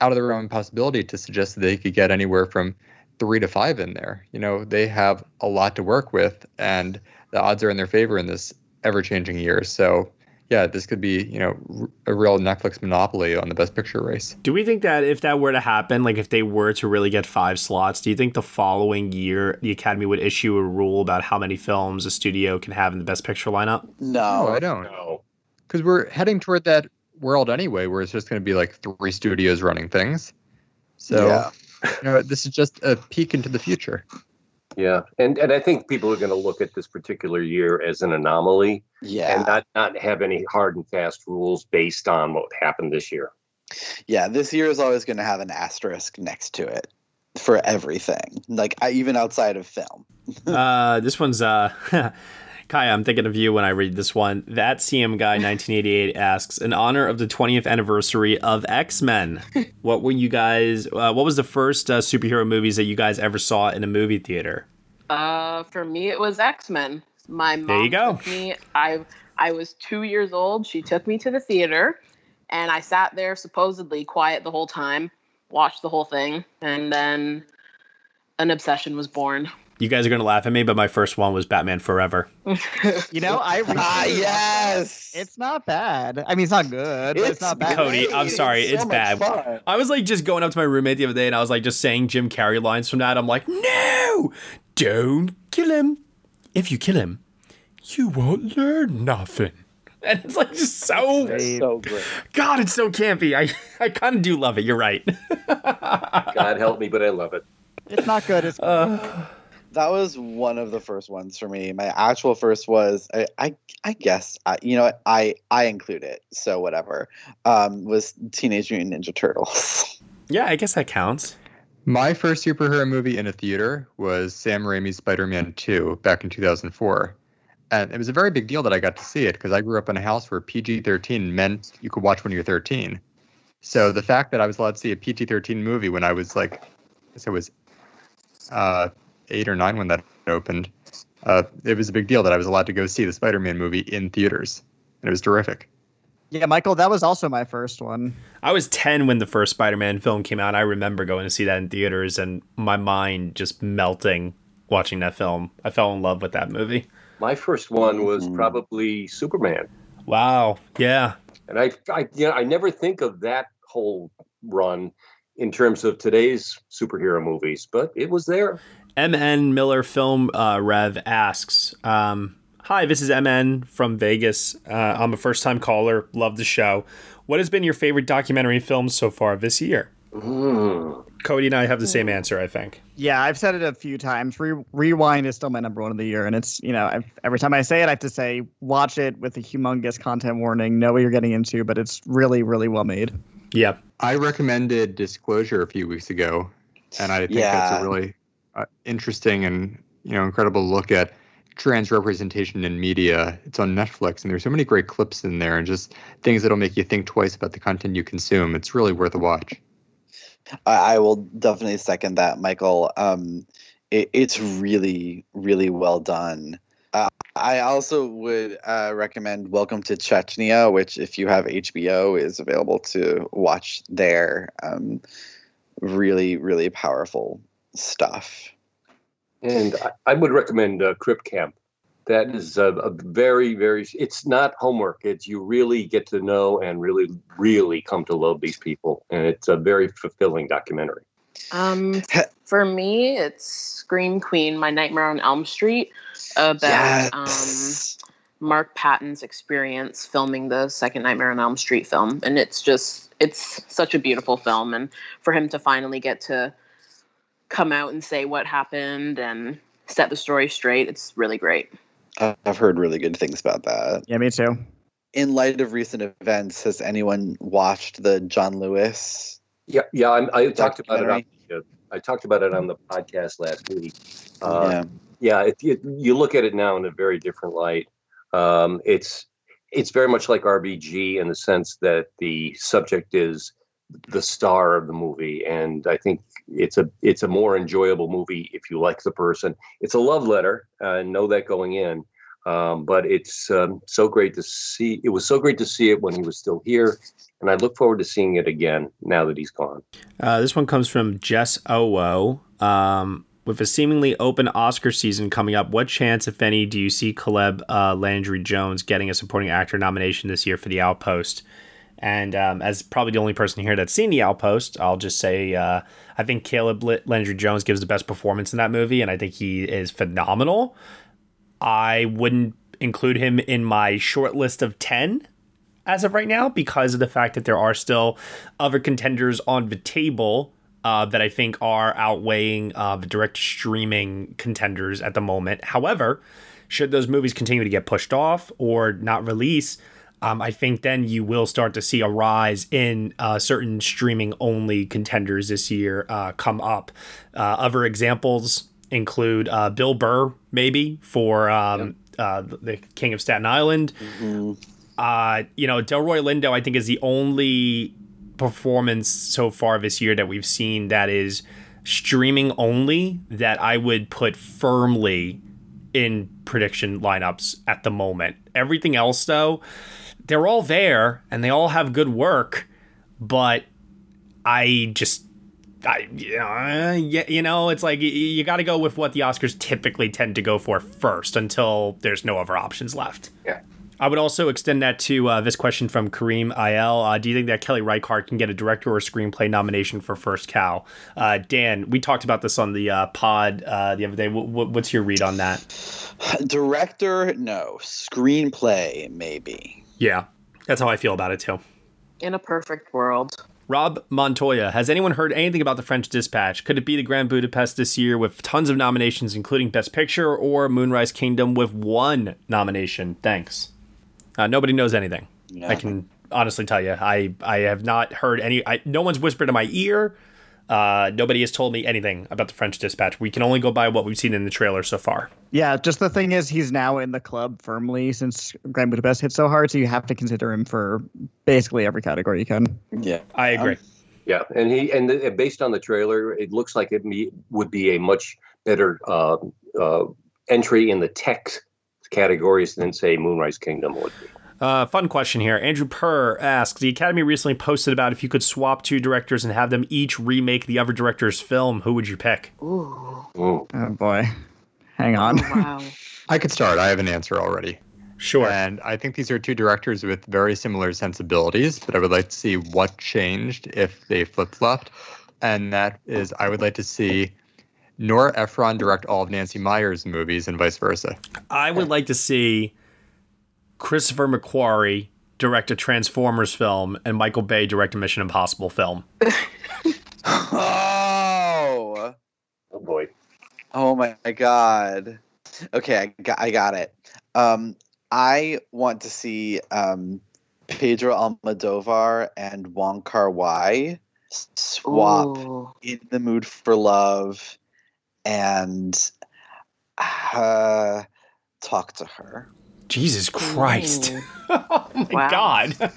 out of the realm of possibility to suggest that they could get anywhere from three to five in there. You know, they have a lot to work with, and the odds are in their favor in this ever-changing year. So, yeah, this could be you know a real Netflix monopoly on the Best Picture race. Do we think that if that were to happen, like if they were to really get five slots, do you think the following year the Academy would issue a rule about how many films a studio can have in the Best Picture lineup? No, I don't. No. Because we're heading toward that world anyway, where it's just going to be like three studios running things. So, Yeah. you know, this is just a peek into the future. Yeah, and and I think people are going to look at this particular year as an anomaly Yeah. and not not have any hard and fast rules based on what happened this year. Yeah, this year is always going to have an asterisk next to it for everything, like I, even outside of film. uh, this one's uh, Kaiya. I'm thinking of you when I read this one. That CM guy 1988 asks, in honor of the 20th anniversary of X Men, what were you guys? Uh, what was the first uh, superhero movies that you guys ever saw in a movie theater? Uh, for me, it was X Men. My mom There you go. took me. I I was two years old. She took me to the theater, and I sat there supposedly quiet the whole time, watched the whole thing, and then an obsession was born. You guys are gonna laugh at me, but my first one was Batman Forever. You know, I Ah, yes. It's not bad. I mean, it's not good, but it's, It's not bad. Cody, I'm sorry, It's it's much bad. fun. I was like just going up to my roommate the other day, and I was like just saying Jim Carrey lines from that. I'm like, no, don't kill him. If you kill him, you won't learn nothing. And it's like just so So great. God, it's so campy. I I kind of do love it. You're right. God help me, but I love it. It's not good. It's That was one of the first ones for me. My actual first was I I, I guess I, you know I I include it. So whatever. Um, was Teenage Mutant Ninja Turtles. yeah, I guess that counts. My first superhero movie in a theater was Sam Raimi's Spider-Man 2 back in 2004. And it was a very big deal that I got to see it because I grew up in a house where PG-13 meant you could watch when you're 13. So the fact that I was allowed to see a PG-13 movie when I was like, I guess I was uh, eight or nine when that opened, uh, it was a big deal that I was allowed to go see the Spider-Man movie in theaters. And it was terrific. yeah, Michael. That was also my first one. I was 10 when the first Spider-Man film came out. I remember going to see that in theaters and my mind just melting watching that film. I fell in love with that movie. My first one was Mhm. probably Superman, Wow. Yeah. and I, I, you know, I never think of that whole run in terms of today's superhero movies, but it was there. MN Miller Film uh, Rev asks, um, Hi, this is MN from Vegas. Uh, I'm a first time caller. Love the show. What has been your favorite documentary film so far this year? Mm. Cody and I have the same answer, I think. Yeah, I've said it a few times. Re- Rewind is still my number one of the year, and it's you know I've, every time I say it, I have to say watch it with a humongous content warning. Know what you're getting into, but it's really really well made. Yep. I recommended Disclosure a few weeks ago, and I think that's a really uh, interesting and you know incredible look at trans representation in media. It's on Netflix, and there's so many great clips in there, and just things that'll make you think twice about the content you consume. It's really worth a watch. I, will definitely second that, Michael. Um, it, it's really, really well done. Uh, I also would uh, recommend Welcome to Chechnya, which, if you have HBO, is available to watch there. Um, really, really powerful stuff. And I, I would recommend uh, Crip Camp. That is a, a very, very. It's not homework. It's you really get to know and really, really come to love these people, and it's a very fulfilling documentary. Um, for me, it's Scream Queen, My Nightmare on Elm Street, about Yes. um, Mark Patton's experience filming the second Nightmare on Elm Street film, and it's just it's such a beautiful film, and for him to finally get to come out and say what happened and set the story straight, it's really great. I- I've heard really good things about that. Yeah, me too. In light of recent events, has anyone watched the John Lewis? Yeah, yeah. I'm, I talked about it. On, the, I talked about it on the podcast last week. Uh, Yeah. yeah, if you, you look at it now in a very different light, um, it's it's very much like RBG in the sense that the subject is the star of the movie, and I think it's a it's a more enjoyable movie if you like the person. It's a love letter, uh, know that going in, um, but it's um, so great to see. It was so great to see it when he was still here, and I look forward to seeing it again now that he's gone. Uh, this one comes from Jess Owo. Um, with a seemingly open Oscar season coming up, what chance, if any, do you see Caleb uh, Landry Jones getting a supporting actor nomination this year for The Outpost? And um, as probably the only person here that's seen The Outpost, I'll just say uh, I think Caleb Landry Jones gives the best performance in that movie, and I think he is phenomenal. I wouldn't include him in my short list of 10 as of right now because of the fact that there are still other contenders on the table uh, that I think are outweighing uh, the direct streaming contenders at the moment. However, should those movies continue to get pushed off or not release, um, I think then you will start to see a rise in uh, certain streaming only contenders this year uh, come up. Uh, other examples include uh, Bill Burr, maybe, for um, uh, the King of Staten Island. Uh, you know, Delroy Lindo, I think, is the only performance so far this year that we've seen that is streaming only that I would put firmly in prediction lineups at the moment. Everything else, though, they're all there and they all have good work, but I just. I, you know, uh, you know, it's like you, you got to go with what the Oscars typically tend to go for first until there's no other options left. Yeah. I would also extend that to uh, this question from Kareem IL. Uh, do you think that Kelly Reichardt can get a director or screenplay nomination for First Cow? Uh, Dan, we talked about this on the uh, pod uh, the other day. W- w- what's your read on that? Director, no. Screenplay, maybe. Yeah, that's how I feel about it too. In a perfect world. Rob Montoya, has anyone heard anything about the French Dispatch? Could it be the Grand Budapest this year with tons of nominations, including Best Picture, or Moonrise Kingdom with one nomination? Thanks. Uh, nobody knows anything. Yeah. I can honestly tell you, I I have not heard any. I, no one's whispered in my ear. Uh, nobody has told me anything about the French Dispatch. We can only go by what we've seen in the trailer so far. Yeah, just the thing is, he's now in the club firmly since Grand Budapest hit so hard, so you have to consider him for basically every category you can. Yeah, I agree. Yeah, and he and the, based on the trailer, it looks like it me, would be a much better uh, uh, entry in the tech categories than say Moonrise Kingdom would be. Uh, fun question here. Andrew Purr asks The Academy recently posted about if you could swap two directors and have them each remake the other director's film, who would you pick? Ooh. Ooh. Oh boy, hang on. Wow. I could start. I have an answer already. Sure. And I think these are two directors with very similar sensibilities, but I would like to see what changed if they flip flopped. And that is, I would like to see Nora Ephron direct all of Nancy Meyer's movies and vice versa. I would like to see Christopher McQuarrie direct a Transformers film and Michael Bay direct a Mission Impossible film. Oh, Oh boy. oh my god. Okay, I got, I got it. Um, I want to see um, Pedro Almodovar and Wong Kar Wai swap Ooh. in the mood for love and Uh, talk to her. Jesus Christ. Oh my Wow. God.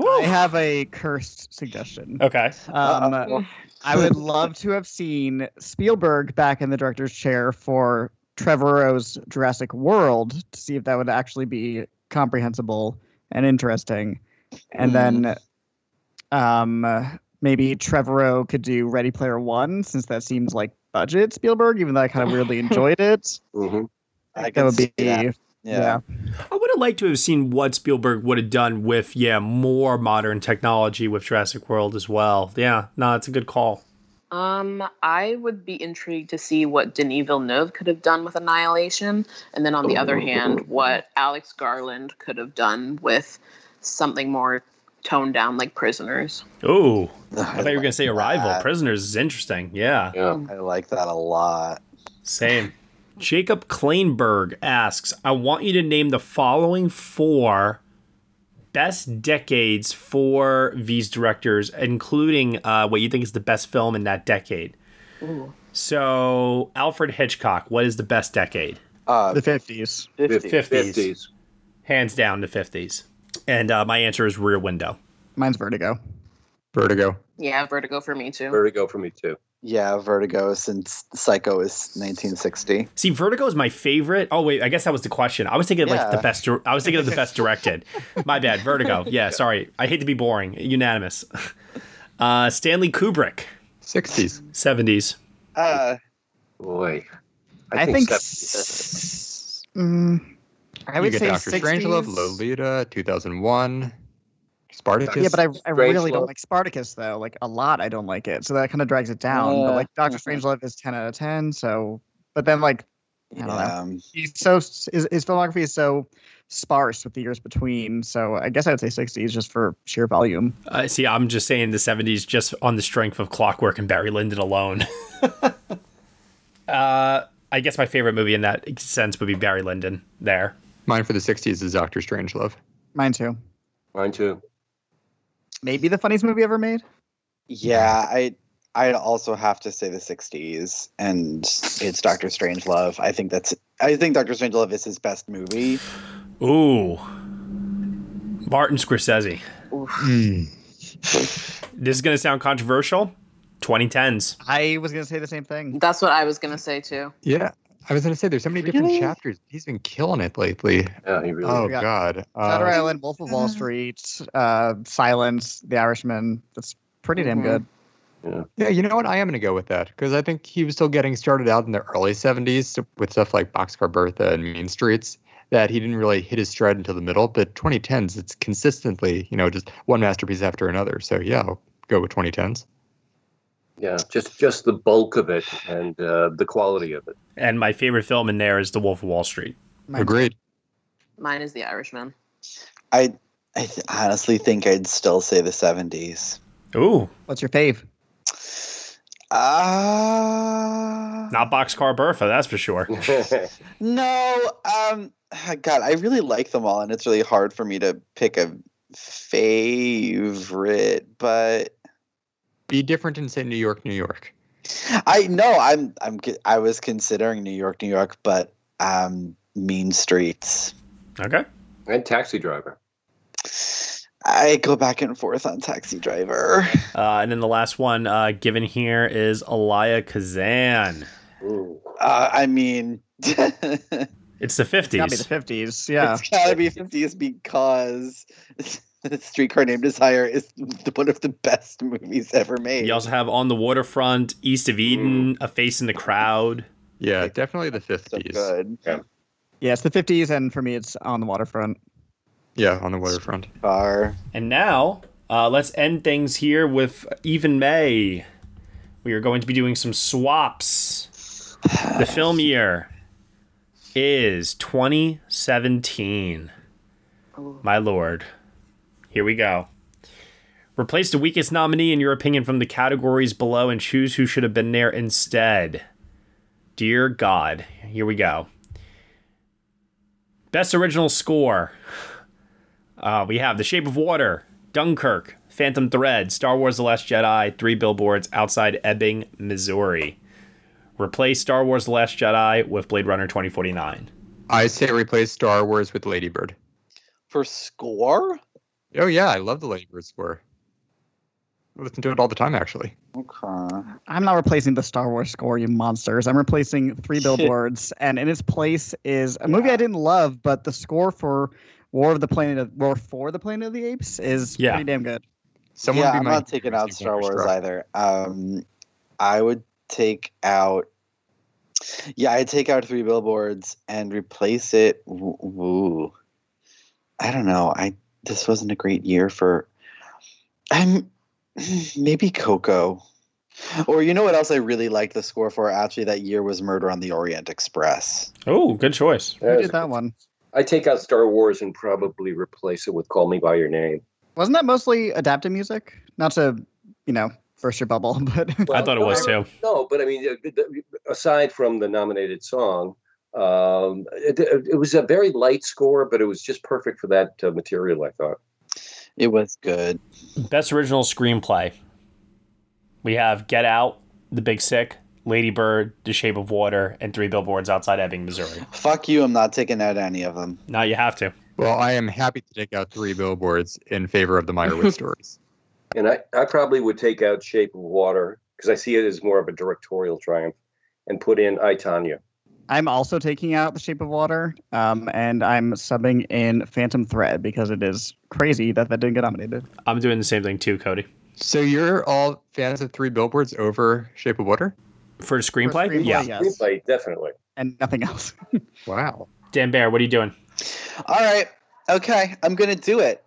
I have a cursed suggestion. Okay. Um, I would love to have seen Spielberg back in the director's chair for Trevorrow's Jurassic World to see if that would actually be comprehensible and interesting. And then um, maybe Trevorrow could do Ready Player One since that seems like budget Spielberg, even though I kind of weirdly enjoyed it. Mm-hmm. I that would be that. Yeah. I would have liked to have seen what Spielberg would have done with, yeah, more modern technology with Jurassic World as well. Yeah, no, it's a good call. Um, I would be intrigued to see what Denis Villeneuve could have done with Annihilation, and then on the other hand, what Alex Garland could have done with something more toned down, like Prisoners. Ooh, I thought you were going to say Arrival. that. Prisoners is interesting. Yeah. Yeah. I like that a lot. Same. Jacob Kleinberg asks, I want you to name the following four best decades for these directors, including uh, what you think is the best film in that decade. Ooh. So, Alfred Hitchcock, what is the best decade? Uh, The 50s. 50. 50s. 50s. Hands down, the 50s. And uh, my answer is Rear Window. Mine's Vertigo. Vertigo. Yeah, Vertigo for me too. Vertigo for me too. Yeah, Vertigo since Psycho is 1960. See, Vertigo is my favorite. Oh wait, I guess that was the question. I was thinking of, like the best. I was thinking of the best directed. My bad. Vertigo. Yeah, sorry. I hate to be boring. Unanimous. Uh, Stanley Kubrick, 60s. seventies. Uh, Boy. I, think. 70s. s- mm, I you would get say Dr. 60s. Strangelove, Lolita, 2001, Spartacus. Yeah, but I, I really Strangelove. don't like Spartacus though. Like a lot, I don't like it. So that kind of drags it down. but Uh, like Doctor. Strangelove is ten out of ten. So, but then like I don't know. he's so his, his filmography is so sparse with the years between. So I guess I'd say sixties just for sheer volume. Uh, see, I'm just saying the seventies, just on the strength of Clockwork and Barry Lyndon alone. uh, I guess my favorite movie in that sense would be Barry Lyndon. There. Mine for the 60s is Doctor Strangelove. Mine too. Mine too. Maybe the funniest movie ever made. Yeah, I I'd also have to say the 60s and it's Doctor Strangelove. I think that's I think Doctor Strangelove is his best movie. Ooh. Martin Scorsese. Hmm. This is gonna sound controversial. 2010s. I was gonna say the same thing. That's what I was gonna say too. Yeah. I was going to say, there's so many different Really? chapters. He's been killing it lately. Yeah, he really. Oh, Yeah. God. Shutter Uh, Island, Wolf of Wall Street, uh, Silence, The Irishman. That's pretty damn Mhm. good. yeah, Yeah, you know what? I am going to go with that because I think he was still getting started out in the early 70s with stuff like Boxcar Bertha and Mean Streets. That he didn't really hit his stride until the middle, but 2010s, it's consistently, you know, just one masterpiece after another. So, yeah, I'll go with 2010s. Yeah, just just the bulk of it and uh, the quality of it. And my favorite film in there is The Wolf of Wall Street. Mine- Agreed. Mine is The Irishman. I I th- honestly think I'd still say the 70s. Ooh, What's your fave? Uh not Boxcar Bertha, that's for sure. No, um God, I really like them all and it's really hard for me to pick a favorite, but Be different and say New York, New York. I know I'm I'm I was considering New York, New York, but um Mean Streets. Okay. and Taxi Driver. I go back and forth on Taxi Driver. Uh, and then the last one uh, given here is Elia Kazan. Ooh. Uh, I mean, It's the It's gotta be the 50s. fifties. Yeah. it's gotta be 50s because The streetcar Named Desire is one of the best movies ever made. You also have On the Waterfront, East of Eden, A Face in the Crowd. Yeah, definitely the so 50s. good. Yeah, it's the fifties, and for me, it's on the waterfront. Yeah, on the waterfront. Car. And now, uh, let's end things here with Even May. We are going to be doing some swaps. The film year is 2017. My lord. Here we go. Replace the weakest nominee in your opinion from the categories below and choose who should have been there instead. Dear God. Here we go. Best original score. Uh, we have The Shape of Water, Dunkirk, Phantom Thread, Star Wars The Last Jedi, Three Billboards Outside Ebbing, Missouri. Replace Star Wars: The Last Jedi with Blade Runner 2049. I say replace Star Wars with Ladybird. For score? Oh yeah, I love the Ladybird score. I listen to it all the time, actually. Okay. I'm not replacing the Star Wars score, you monsters. I'm replacing Three Billboards, and in its place is a movie I didn't love, but the score for War of the Planet of War for the Planet of the Apes is Yeah. pretty damn good. Someone yeah, be I'm not taking out Star Wars Wonderstruck. either. Um, I would take out. Yeah, I'd take out three billboards and replace it. w- Woo. I don't know. I this wasn't a great year for. I'm maybe Coco, or you know what else I really liked the score for? Actually, that year was Murder on the Orient Express. Oh, good choice. Who did that one? I take out Star Wars and probably replace it with Call Me by Your Name. Wasn't that mostly adapted music? Not to, you know, burst your bubble, but I thought it was too. No, but I mean, uh, the- the- aside from the nominated song, um, it, it was a very light score, but it was just perfect for that uh, material. I thought. It was good. Best original screenplay. We have Get Out, The Big Sick, Lady Bird, The Shape of Water, and Three Billboards Outside Ebbing, Missouri. Fuck you! I'm not taking out any of them. Now you have to. Well, I am happy to take out three billboards in favor of the Meyerowitz stories. And I, I probably would take out Shape of Water because I see it as more of a directorial triumph, and put in I Tanya. I'm also taking out The Shape of Water, um, and I'm subbing in Phantom Thread because it is crazy that that didn't get nominated. I'm doing the same thing too, Cody. So you're all fans of Three Billboards over Shape of Water? For screenplay? screenplay, yeah. yes. Screenplay, definitely. And nothing else. Wow. Dan Bayer, what are you doing? All right. Okay, I'm gonna do it.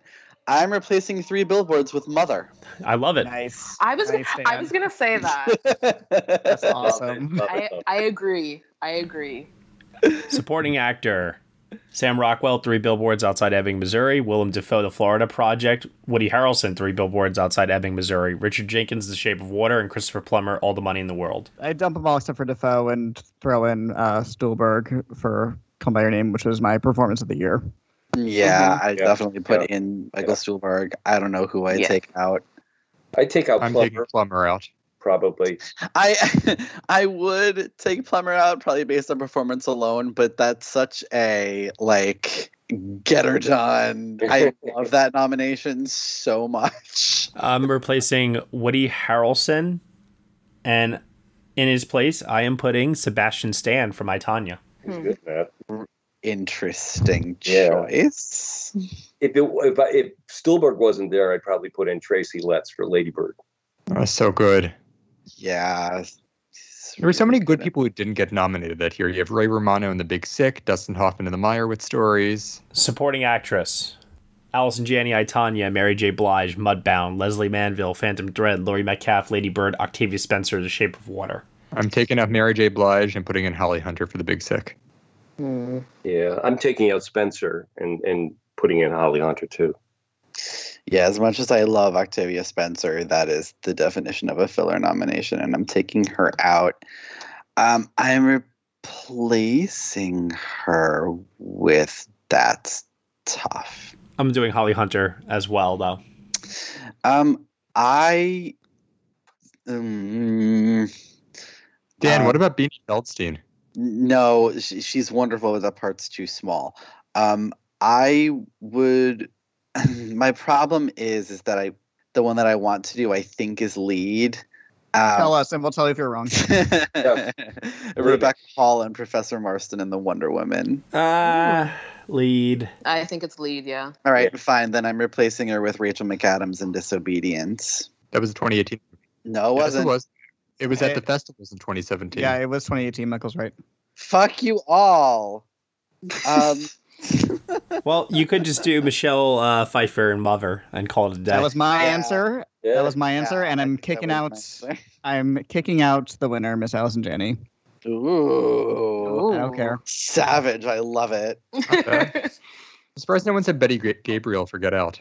I'm replacing three billboards with Mother. I love it. Nice. I was Nice, I was gonna say that. That's awesome. I I agree. I agree. Supporting actor Sam Rockwell, Three Billboards Outside Ebbing, Missouri. Willem Dafoe, The Florida Project. Woody Harrelson, Three Billboards Outside Ebbing, Missouri. Richard Jenkins, The Shape of Water. And Christopher Plummer, All the Money in the World. I dump them all except for Dafoe and throw in uh, Stuhlbarg for Come By Your Name, which was my performance of the year. Mm-hmm. Yeah, I Yeah, definitely put yeah, in Michael Stuhlbarg. I don't know who I Yeah. take out. I take out I'm Plummer, taking Plummer out. probably. I I would take Plummer out probably based on performance alone, but that's such a like get her done. I love that nomination so much. I'm replacing Woody Harrelson. And in his place, I am putting Sebastian Stan from I, Tanya. It's good, Matt. Interesting Yeah. choice. If it, if, I, if Spielberg wasn't there, I'd probably put in Tracy Letts for Ladybird. Oh, that was so good. Yeah. There were so many good people who didn't get nominated that year. You have Ray Romano in The Big Sick, Dustin Hoffman in The Meyerowitz stories. Supporting actress Allison Janney, I, Tanya, Mary J. Blige, Mudbound, Lesley Manville, Phantom Thread, Laurie Metcalf, Lady Bird, Octavia Spencer, The Shape of Water. I'm taking out Mary J. Blige and putting in Holly Hunter for The Big Sick. Yeah, I'm taking out Spencer and, and putting in Holly Hunter too. Yeah, as much as I love Octavia Spencer, that is the definition of a filler nomination, and I'm taking her out. Um, I'm replacing her with That's Tough. I'm doing Holly Hunter as well, though. Um, I. Um, Dan, Uh, what about Beanie Feldstein? No, she, she's wonderful, but that part's too small. Um, I would. My problem is, is that I the one that I want to do, I think, is lead. Um, Tell us, and we'll tell you if you're wrong. Rebecca Hall and Professor Marston and the Wonder Woman. Uh, lead. I think it's lead. Yeah. All right, fine. Then I'm replacing her with Rachel McAdams in Disobedience. That was 2018. No, it wasn't. it was. It was at Hey. the festivals in 2017. yeah, it was 2018. Michael's right. Fuck you all. Um, Well, you could just do Michelle uh, Pfeiffer and Mother and call it a day. That was my Yeah. answer. Yeah. That was my answer, yeah, and I I'm kicking out. I'm kicking out the winner, Miss Allison Janney. Ooh, I don't care. savage! I love it. bad. I'm surprised no one said Betty Gabriel for Get Out.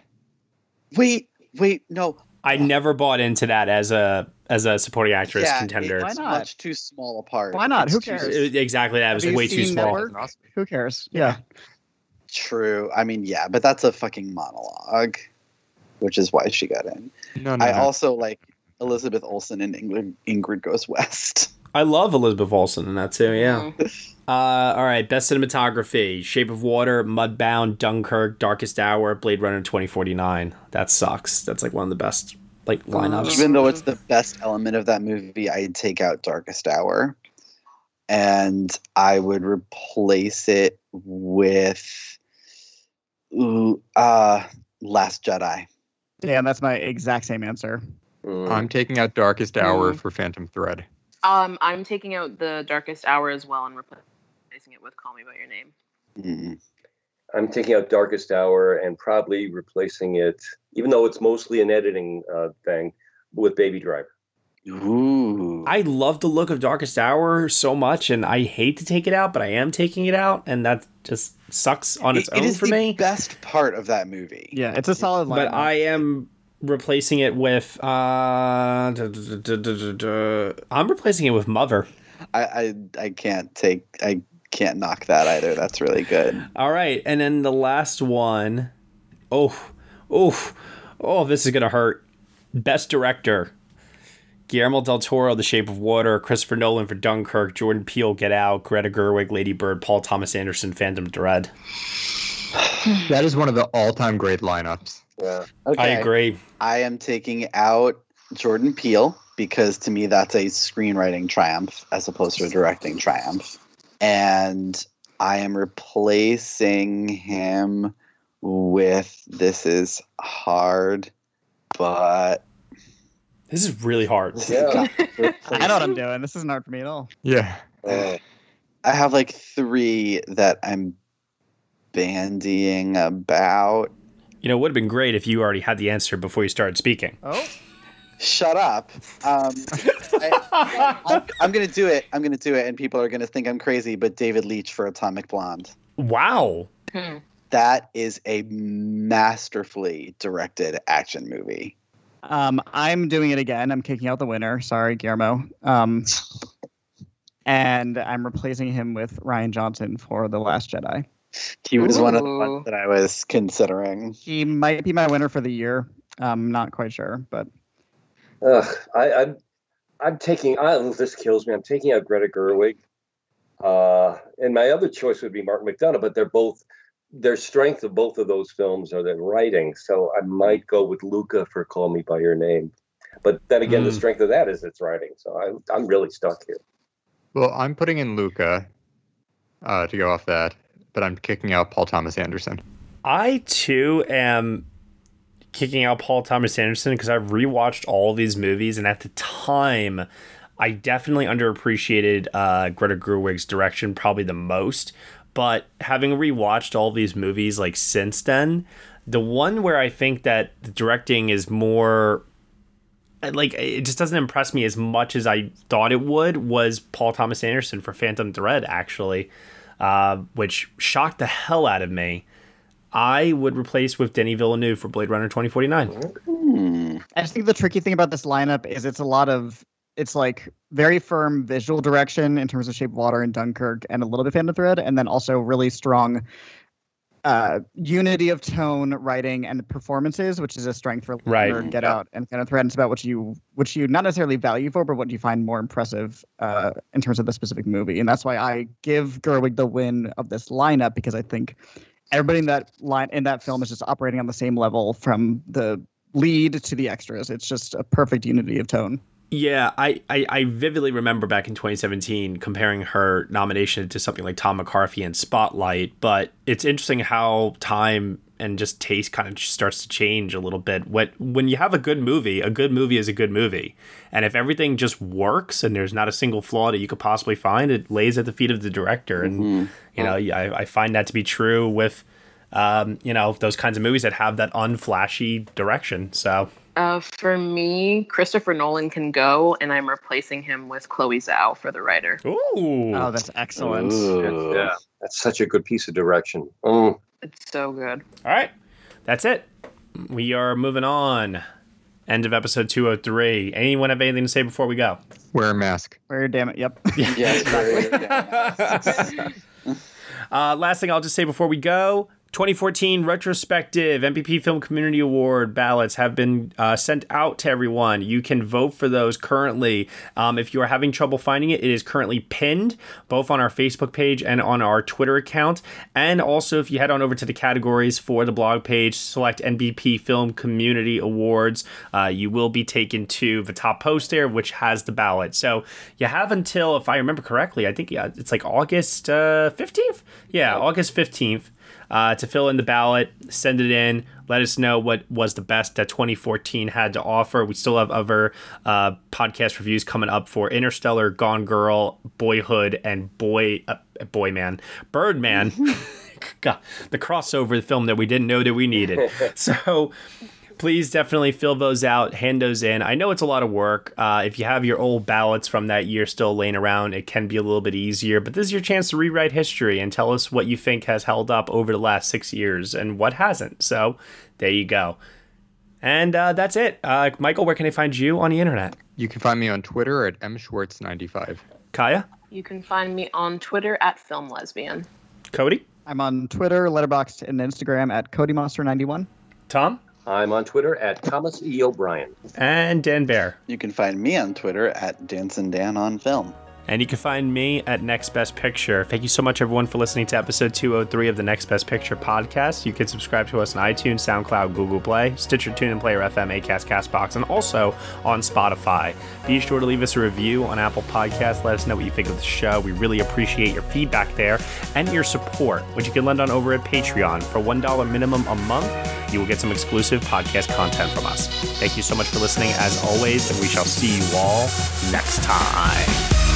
Wait, wait, no. I never bought into that as a as a supporting actress Yeah, contender. Why not? much too small a part. Why not? It's Who cares? It- exactly that. It was way too seen small. Network? Who cares? Yeah. True. I mean, yeah, but that's a fucking monologue, which is why she got in. No, no, I no. also like Elizabeth Olsen in England. Ingrid Goes West. I love Elizabeth Olsen in that too. Yeah. Uh, all right. Best cinematography: Shape of Water, Mudbound, Dunkirk, Darkest Hour, Blade Runner 2049. That sucks. That's like one of the best like lineups. Even though it's the best element of that movie, I'd take out Darkest Hour, and I would replace it with ooh, uh, Last Jedi. Damn, that's my exact same answer. I'm taking out Darkest Hour for Phantom Thread. Um, I'm taking out the Darkest Hour as well and replacing it with Call Me by Your Name. Mm. I'm taking out Darkest Hour and probably replacing it, even though it's mostly an editing uh, thing, with Baby Driver. Ooh. I love the look of Darkest Hour so much, and I hate to take it out, but I am taking it out, and that just sucks on its It- it own is for the me. Best part of that movie. Yeah, it's a solid line. But I am replacing it with. Uh, duh, duh, duh. I'm replacing it with Mother. I, I I can't take I can't knock that either. That's really good. All right, and then the last one. Oh, oh, oh! This is gonna hurt. Best director: Guillermo del Toro, The Shape of Water; Christopher Nolan for Dunkirk; Jordan Peele, Get Out; Greta Gerwig, Lady Bird; Paul Thomas Anderson, Phantom Thread. That is one of the all-time great lineups. Yeah. I agree. I am taking out Jordan Peele because to me that's a screenwriting triumph as opposed to a directing triumph. And I am replacing him with this is hard, but This is really hard. Yeah. I know what I'm doing. This isn't hard for me at all. Yeah. Uh, I have like three that I'm bandying about. You know, it would have been great if you already had the answer before you started speaking. Oh. Shut up. Um, I, I'm, I'm going to do it. I'm going to do it, and people are going to think I'm crazy, but David Leitch for Atomic Blonde. Wow. That is a masterfully directed action movie. Um, I'm doing it again. I'm kicking out the winner. Sorry, Guillermo. Um, and I'm replacing him with Rian Johnson for The Last Jedi. He was one of the ones that I was considering. He might be my winner for the year. I'm not quite sure, but Ugh, I, I'm, I'm taking. I, this kills me. I'm taking out Greta Gerwig, uh, and my other choice would be Mark McDonagh. But they're both. Their strength of both of those films are their writing. So I might go with Luca for Call Me by Your Name. But then again, the Mm. strength of that is its writing. So I, I'm really stuck here. Well, I'm putting in Luca uh, to go off that, but I'm kicking out Paul Thomas Anderson. I too am kicking out Paul Thomas Anderson because I've rewatched all of these movies, and at the time, I definitely underappreciated uh, Greta Gerwig's direction probably the most. But having rewatched all these movies like since then, the one where I think that the directing is more like it just doesn't impress me as much as I thought it would was Paul Thomas Anderson for Phantom Thread actually, uh, which shocked the hell out of me. I would replace with Denis Villeneuve for Blade Runner 2049. Hmm. I just think the tricky thing about this lineup is it's a lot of it's like very firm visual direction in terms of Shape of Water and Dunkirk, and a little bit of Phantom Thread, and then also really strong uh, unity of tone, writing, and performances, which is a strength for Right. for Get Out and Phantom Thread. And it's about what you which you not necessarily value for, but what you find more impressive uh, in terms of the specific movie. And that's why I give Gerwig the win of this lineup because I think everybody in that line in that film is just operating on the same level from the lead to the extras. It's just a perfect unity of tone. Yeah, I, I, I vividly remember back in 2017 comparing her nomination to something like Tom McCarthy and Spotlight, but it's interesting how time and just taste kind of starts to change a little bit. When when you have a good movie, a good movie is a good movie, and if everything just works and there's not a single flaw that you could possibly find, it lays at the feet of the director, and you know I, I find that to be true with um, you know those kinds of movies that have that unflashy direction. So Uh, for me, Christopher Nolan can go, and I'm replacing him with Chloe Zhao for the Rider. Ooh, Oh, that's excellent. Ooh. Yeah, that's such a good piece of direction. Mm. It's so good. All right. That's it. We are moving on. End of episode 203. Anyone have anything to say before we go? Wear a mask. Wear your damn it. Yep. Yes, very. Uh, last thing I'll just say before we go 2014 retrospective NBP Film Community Award ballots have been uh, sent out to everyone. You can vote for those currently. Um, if you are having trouble finding it, it is currently pinned both on our Facebook page and on our Twitter account. And also, if you head on over to the categories for the blog page, select NBP Film Community Awards, uh, you will be taken to the top post there, which has the ballot. So you have until, if I remember correctly, I think yeah, it's like August uh, 15th. Yeah, August 15th uh, to fill in the ballot, send it in, let us know what was the best that 2014 had to offer. We still have other uh, podcast reviews coming up for Interstellar, Gone Girl, Boyhood, and Boy uh, Boy Man, Birdman. God, the crossover the film that we didn't know that we needed. So please definitely fill those out, hand those in. I know it's a lot of work. Uh, if you have your old ballots from that year still laying around, it can be a little bit easier, but this is your chance to rewrite history and tell us what you think has held up over the last six years and what hasn't. So there you go. And uh, that's it. Uh, Michael, where can I find you on the internet? You can find me on Twitter at mschwartz95. Kaiya? You can find me on Twitter at filmlesbian. Cody? I'm on Twitter, Letterboxd, and Instagram at CodyMonster91. Tom? I'm on Twitter at Thomas E. O'Brien. And Dan Bayer. You can find me on Twitter at Dancing Dan on Film. And you can find me at Next Best Picture. Thank you so much, everyone, for listening to episode 203 of the Next Best Picture podcast. You can subscribe to us on iTunes, SoundCloud, Google Play, Stitcher, TuneIn, Player FM, Acast, Castbox, and also on Spotify. Be sure to leave us a review on Apple Podcasts. Let us know what you think of the show. We really appreciate your feedback there and your support, which you can lend on over at Patreon. For $1 minimum a month, you will get some exclusive podcast content from us. Thank you so much for listening, as always, and we shall see you all next time.